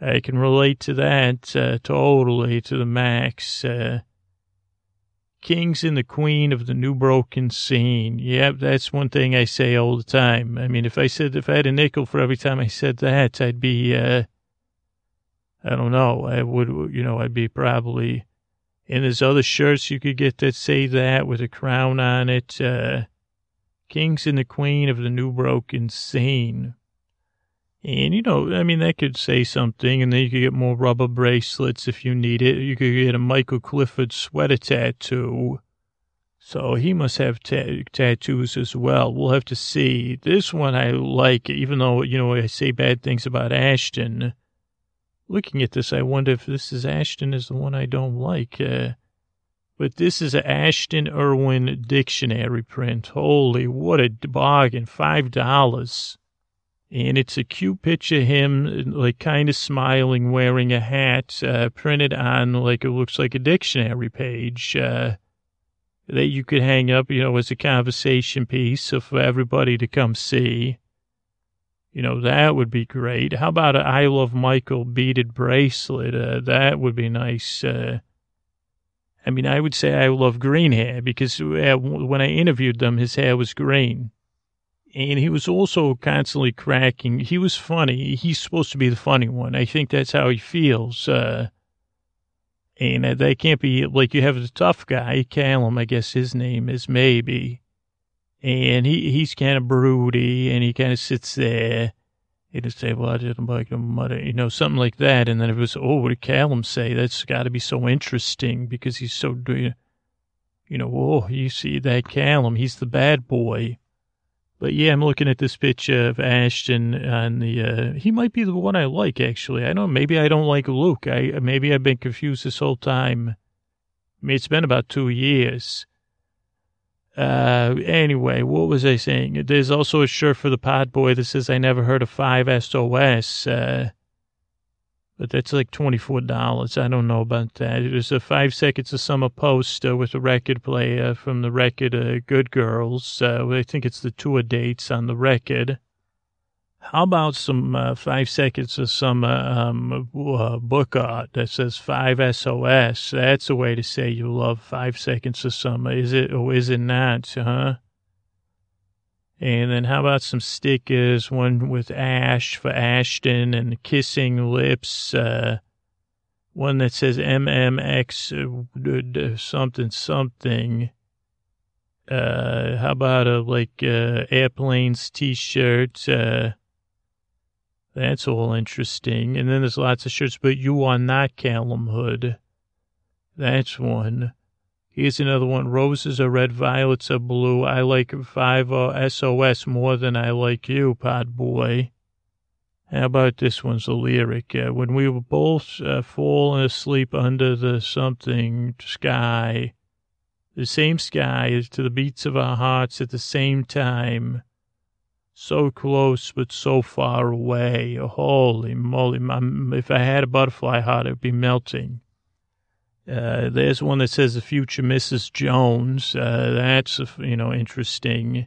I can relate to that uh, totally to the max. Uh, Kings and the Queen of the New Broken Scene. Yep, that's one thing I say all the time. I mean, if I said, if I had a nickel for every time I said that, I'd be, uh, I don't know. I would, you know, I'd be probably, and there's other shirts you could get that say that with a crown on it. Uh, Kings and the Queen of the New Broken Scene. And, you know, I mean, that could say something, and then you could get more rubber bracelets if you need it. You could get a Michael Clifford sweater tattoo. So he must have ta- tattoos as well. We'll have to see. This one I like, even though, you know, I say bad things about Ashton looking at this, I wonder if this is Ashton is the one I don't like. Uh, but this is an Ashton Irwin dictionary print. Holy, what a bargain. Five dollars. And it's a cute picture of him, like kind of smiling, wearing a hat, uh, printed on like it looks like a dictionary page, uh, that you could hang up, you know, as a conversation piece for everybody to come see. You know, that would be great. How about I Love Michael beaded bracelet? Uh, that would be nice. Uh, I mean, I would say I love green hair because uh, when I interviewed them, his hair was green. And he was also constantly cracking. He was funny. He's supposed to be the funny one. I think that's how he feels. Uh, and uh, they can't be like you have the tough guy, Calum, I guess his name is maybe and he he's kind of broody, and he kind of sits there. He'd say, "Well, I didn't like a mother," you know, something like that. And then it was, "Oh, what did Calum say? That's got to be so interesting because he's so, you know, oh, you see that Calum? He's the bad boy." But yeah, I'm looking at this picture of Ashton on the. Uh, he might be the one I like actually. I don't. Maybe I don't like Luke. I maybe I've been confused this whole time. I mean, it's been about two years. Uh, anyway, what was I saying? There's also a shirt for the pod boy that says I never heard of 5SOS. Uh, but that's like $24. I don't know about that. It was a five seconds of summer post uh, with a record player from the record uh, Good Girls. Uh, I think it's the tour dates on the record. How about some uh, five seconds of some um, uh, book art that says five SOS? That's a way to say you love five seconds of summer. Is it or is it not? Huh? And then how about some stickers? One with Ash for Ashton and kissing lips. Uh, one that says MMX uh, something something. Uh, how about a like uh, airplanes T-shirt? Uh, that's all interesting. And then there's lots of shirts, but you are not Calum Hood. That's one. Here's another one. Roses are red, violets are blue. I like 5 SOS more than I like you, pod boy. How about this one's a lyric? Uh, when we were both uh, falling asleep under the something sky, the same sky is to the beats of our hearts at the same time so close but so far away. Holy moly! if I had a butterfly heart, it'd be melting. Uh, there's one that says the future Mrs. Jones. Uh, that's you know interesting.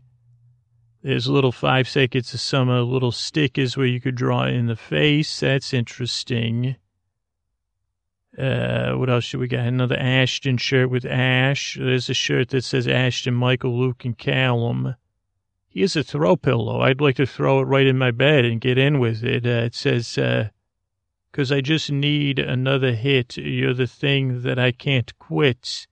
There's a little five seconds of summer little stickers where you could draw in the face. That's interesting. Uh, what else should we got? Another Ashton shirt with Ash. There's a shirt that says Ashton, Michael, Luke, and Calum Here's a throw pillow. I'd like to throw it right in my bed and get in with it. Uh, it says, uh, cause I just need another hit. You're the thing that I can't quit.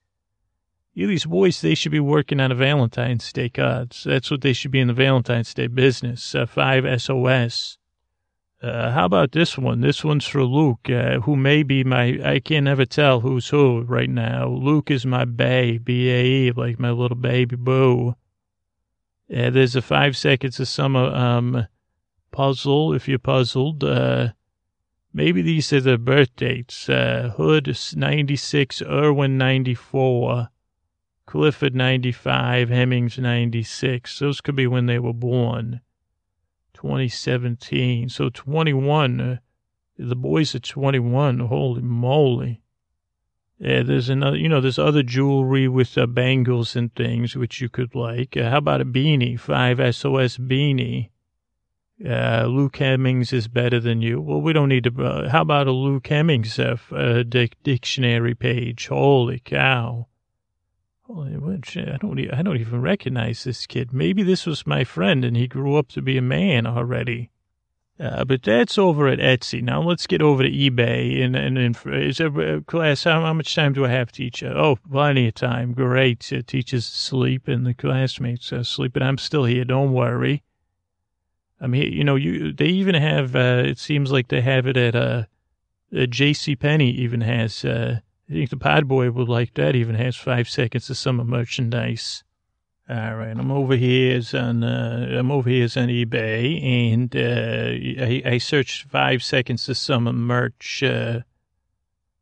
These boys, they should be working on a Valentine's Day cards. That's what they should be in the Valentine's Day business. Uh, five SOS. Uh, how about this one? This one's for Luke, uh, who may be my, I can never tell who's who right now. Luke is my bae, B-A-E, like my little baby boo. Uh, there's a five seconds of summer, um, puzzle, if you're puzzled. Maybe these are the birth dates. Uh, Hood 96, Irwin 94, Clifford 95, Hemmings 96. Those could be when they were born. 2017. So 21. Uh, the boys are 21. Holy moly. Yeah, there's another, you know, there's other jewelry with uh, bangles and things which you could like. Uh, how about a beanie? Five SOS beanie. Uh, Luke Hemmings is better than you. Well, we don't need to. Uh, how about a Luke Hemmings uh, uh dic- dictionary page? Holy cow! Holy, what, I don't. I don't even recognize this kid. Maybe this was my friend, and he grew up to be a man already. Uh, but that's over at Etsy. Now let's get over to eBay. And, and, and is there, uh, class, how, how, much time do I have to teach? Oh, plenty of time. Great. Teachers sleep and the classmates are sleeping. I'm still here. Don't worry. I mean, you know, you, they even have, uh, it seems like they have it at, uh, uh J.C. Penney even has, uh, I think the pod boy would like that, even has five seconds of summer merchandise. All right, I'm over here on uh, I'm over here on eBay, and uh, I, I searched five seconds to summer merch. Uh,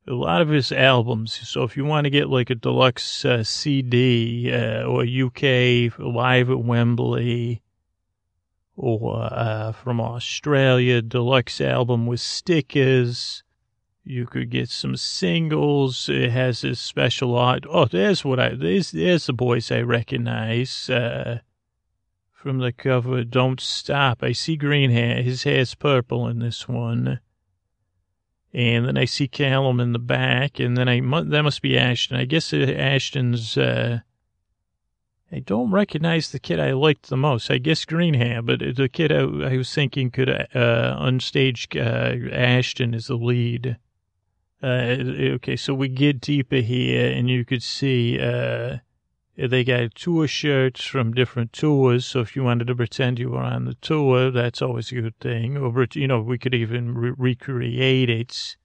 a lot of his albums. So if you want to get like a deluxe uh, CD uh, or UK live at Wembley, or uh, from Australia deluxe album with stickers you could get some singles. It has this special art. Oh, there's what I, there's, there's the boys I recognize, uh, from the cover. Don't stop. I see green hair. His hair's purple in this one. And then I see Calum in the back, and then I, that must be Ashton. I guess Ashton's, uh, I don't recognize the kid I liked the most. I guess green hair, but the kid I, I was thinking could, uh, unstage, uh, Ashton is the lead. Uh, okay, so we get deeper here, and you could see uh, they got tour shirts from different tours. So if you wanted to pretend you were on the tour, that's always a good thing. Or you know, we could even re- recreate it.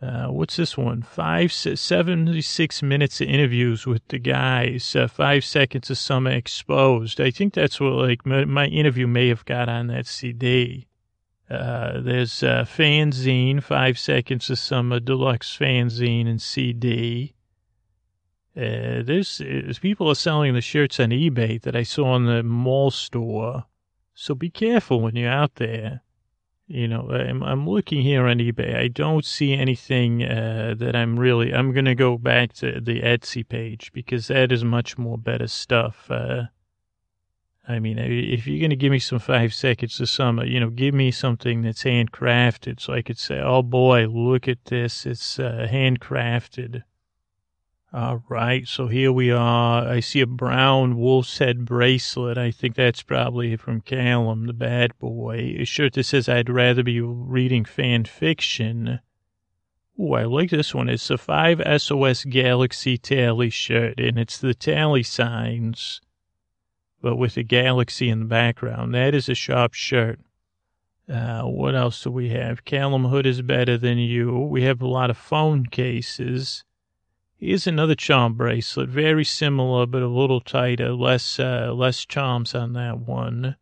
Uh, what's this one? Five, 76 minutes of interviews with the guys, uh, five seconds of summer exposed. I think that's what, like, my, my interview may have got on that CD. Uh, there's uh, fanzine, five seconds of summer deluxe fanzine and CD. Uh, there's people are selling the shirts on eBay that I saw in the mall store. So be careful when you're out there. You know, I'm, I'm looking here on eBay. I don't see anything uh, that I'm really. I'm gonna go back to the Etsy page because that is much more better stuff. Uh, I mean, if you're going to give me some five seconds of summer, you know, give me something that's handcrafted so I could say, oh boy, look at this. It's uh, handcrafted. All right. So here we are. I see a brown wolf's head bracelet. I think that's probably from Calum, the bad boy. A shirt that says, I'd rather be reading fan fiction. Ooh, I like this one. It's a 5 SOS Galaxy Tally shirt, and it's the tally signs but with a galaxy in the background. That is a sharp shirt. Uh, what else do we have? Calum Hood is better than you. We have a lot of phone cases. Here's another charm bracelet, very similar but a little tighter, less uh, less charms on that one.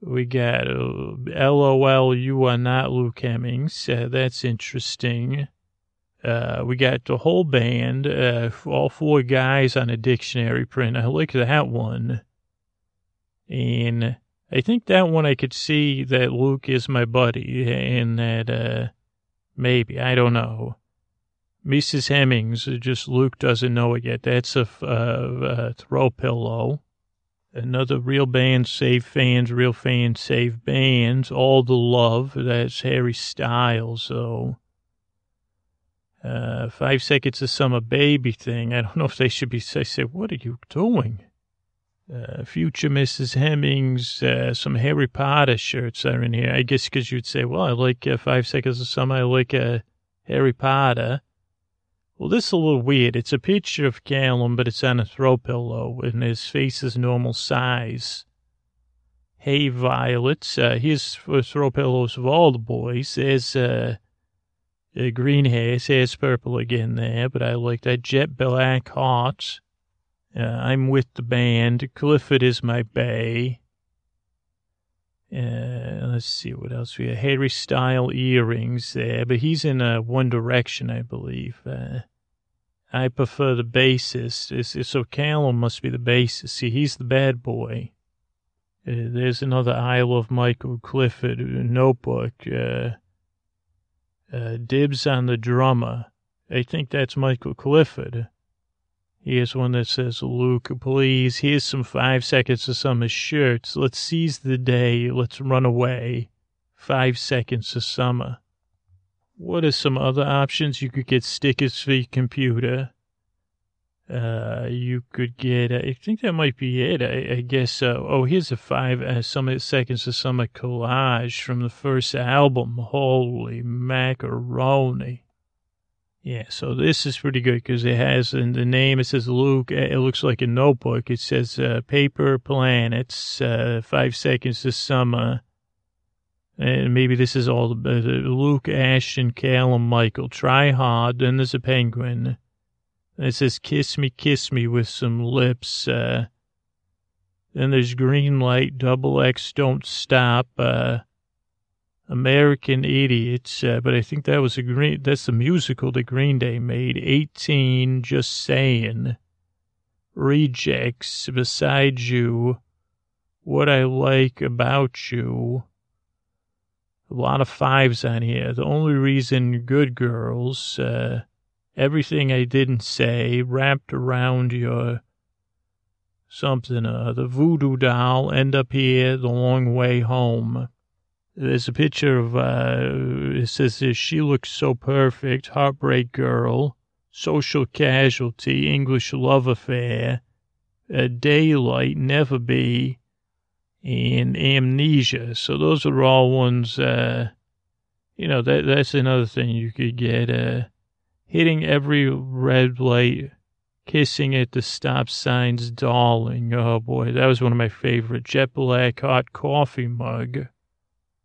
We got uh, LOL, you are not Luke Hemmings. Uh, that's interesting. Uh, we got the whole band, uh, all four guys on a dictionary print. I like that one. And I think that one I could see that Luke is my buddy and that, uh, maybe, I don't know. Mrs. Hemmings, uh, just Luke doesn't know it yet. That's a, uh, a throw pillow. Another real band save fans, real fans save bands. All the love. That's Harry Styles, though uh, five seconds of summer baby thing. I don't know if they should be, I say, what are you doing? Uh, future Mrs. Hemmings, uh, some Harry Potter shirts are in here. I guess because you'd say, well, I like uh, Five Seconds of Summer, I like uh, Harry Potter. Well, this is a little weird. It's a picture of Calum, but it's on a throw pillow, and his face is normal size. Hey, Violet, uh, here's for throw pillows of all the boys. There's uh, green hair, hair's purple again there, but I like that jet black heart. Uh, I'm with the band. Clifford is my bay. Uh, let's see what else we have. Harry Style earrings there, but he's in uh, One Direction, I believe. Uh, I prefer the bassist. It's, so Calum must be the bassist. See, he's the bad boy. Uh, there's another I Love Michael Clifford notebook. Uh, uh, dibs on the drummer. I think that's Michael Clifford. Here's one that says, Luke, please, here's some five seconds of summer shirts. Let's seize the day. Let's run away. Five seconds of summer. What are some other options? You could get stickers for your computer. Uh, you could get, I think that might be it. I, I guess, uh, oh, here's a five uh, some seconds of summer collage from the first album. Holy macaroni. Yeah, so this is pretty good because it has in the name, it says Luke, it looks like a notebook. It says uh, Paper Planets, uh, Five Seconds to Summer. And maybe this is all uh, Luke, Ashton, Calum, Michael. Try hard. Then there's a penguin. It says Kiss Me, Kiss Me with some lips. Uh, then there's Green Light, Double X, Don't Stop. Uh, American Idiots, uh, but I think that was a green, that's the musical that Green Day made. 18, Just Saying. Rejects, Beside You. What I Like About You. A lot of fives on here. The only reason Good Girls, uh, Everything I Didn't Say, Wrapped Around Your something, uh, the voodoo doll, End Up Here, The Long Way Home. There's a picture of, uh, it says she looks so perfect, heartbreak girl, social casualty, English love affair, a daylight, never be, and amnesia. So those are all ones, uh, you know, that that's another thing you could get, uh, hitting every red light, kissing at the stop signs, darling. Oh boy, that was one of my favorite. Jet black hot coffee mug.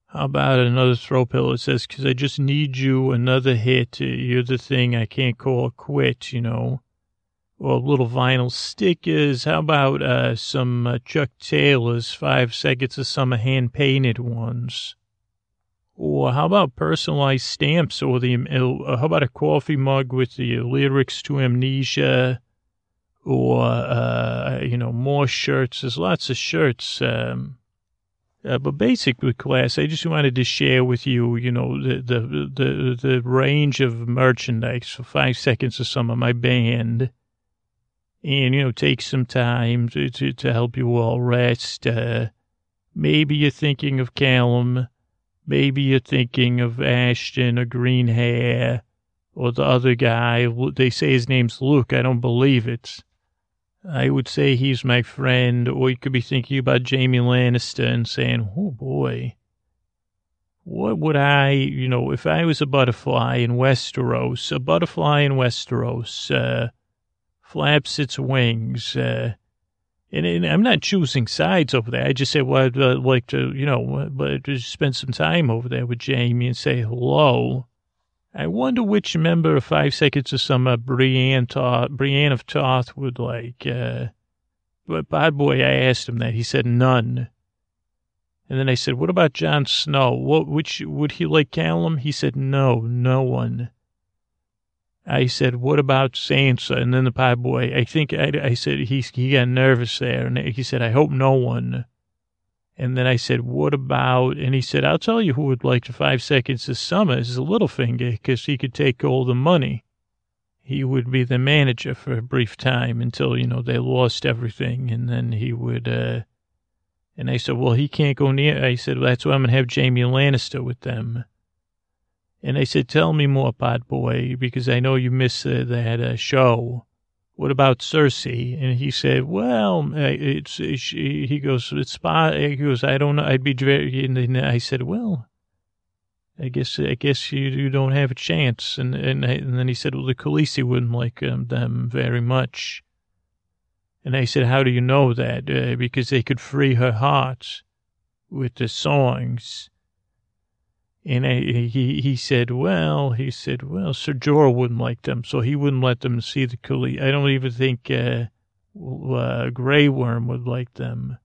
How about another throw pillow? It says, because I just need you another hit. You're the thing I can't call quit, you know. Or little vinyl stickers. How about uh, some uh, Chuck Taylor's five seconds of summer hand painted ones? Or how about personalized stamps or the, uh, how about a coffee mug with the lyrics to Amnesia? Or, uh, you know, more shirts. There's lots of shirts. Um, uh, but basically, class, I just wanted to share with you, you know, the, the, the, the range of merchandise for five seconds of some of my band. And, you know, take some time to, to, to help you all rest. Uh, maybe you're thinking of Calum. Maybe you're thinking of Ashton or Green Hair or the other guy. They say his name's Luke. I don't believe it. I would say he's my friend, or you could be thinking about Jaime Lannister and saying, oh boy, what would I, you know, if I was a butterfly in Westeros, a butterfly in Westeros, uh, flaps its wings, uh, and, and, I'm not choosing sides over there. I just say, well, I'd uh, like to, you know, but just spend some time over there with Jaime and say hello. I wonder which member of Five Seconds of Summer Brienne, Tarth, Brienne of Tarth would like. Uh, but Bad Boy, I asked him that. He said none. And then I said, what about Jon Snow? What, which, would he like Calum? He said, no, no one. I said, what about Sansa? And then the pie boy, I think I, I said, he, he got nervous there. And he said, I hope no one. And then I said, what about, and he said, I'll tell you who would like the five seconds this summer is Littlefinger because he could take all the money. He would be the manager for a brief time until, you know, they lost everything. And then he would, uh, and I said, well, he can't go near. I said, well, that's why I'm going to have Jaime Lannister with them. And I said, tell me more, pod boy, because I know you missed uh, that uh, show what about Cersei? And he said, well, it's, she, he goes, it's he goes, I don't know, I'd be very, and I said, well, I guess, I guess you, you don't have a chance. And, and, and then he said, well, the Khaleesi wouldn't like um, them very much. And I said, how do you know that? Uh, because they could free her heart with the songs. And I, he he said, well, he said, well, Sir Jorah wouldn't like them, so he wouldn't let them see the Khaleesi. I don't even think uh, uh, Grey Worm would like them.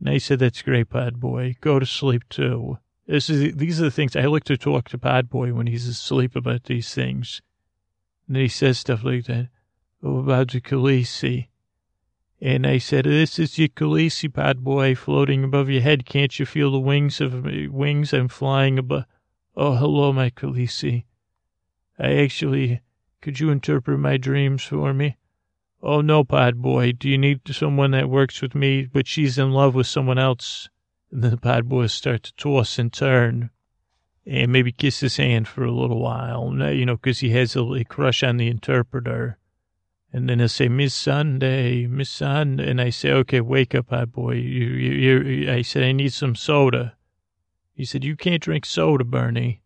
And I said, that's great, Pod Boy. Go to sleep, too. This is, these are the things I like to talk to Pod Boy when he's asleep about these things. And he says stuff like that. Oh, about the Khaleesi. And I said, this is your Khaleesi pod boy floating above your head. Can't you feel the wings of my wings? I'm flying above. Oh, hello, my Khaleesi. I actually, could you interpret my dreams for me? Oh, no, pod boy. Do you need someone that works with me, but she's in love with someone else? And the pod boys start to toss and turn and maybe kiss his hand for a little while, you know, because he has a, a crush on the interpreter. And then he'll say, Missandei, Miss Sunday. And I say, okay, wake up, hot boy. You, you, you, I said, I need some soda. He said, you can't drink soda, Bernie.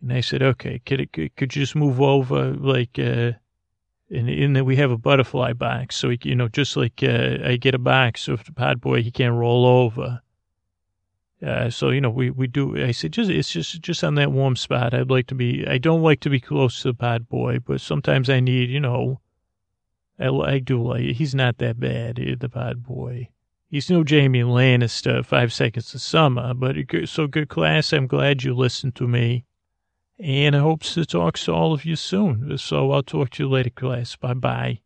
And I said, okay, could, it, could, you just move over, like, uh, and in there we have a butterfly box. So, he, you know, just like uh, I get a box, so if the pod boy, he can't roll over. Uh, so you know, we, we do. I said, just it's just just on that warm spot. I'd like to be. I don't like to be close to the pod boy, but sometimes I need. You know, I, I do like. He's not that bad. Eh, the pod boy. He's no Jaime Lannister. Five seconds of summer, but so good class. I'm glad you listened to me, and I hope to talk to all of you soon. So I'll talk to you later, class. Bye bye.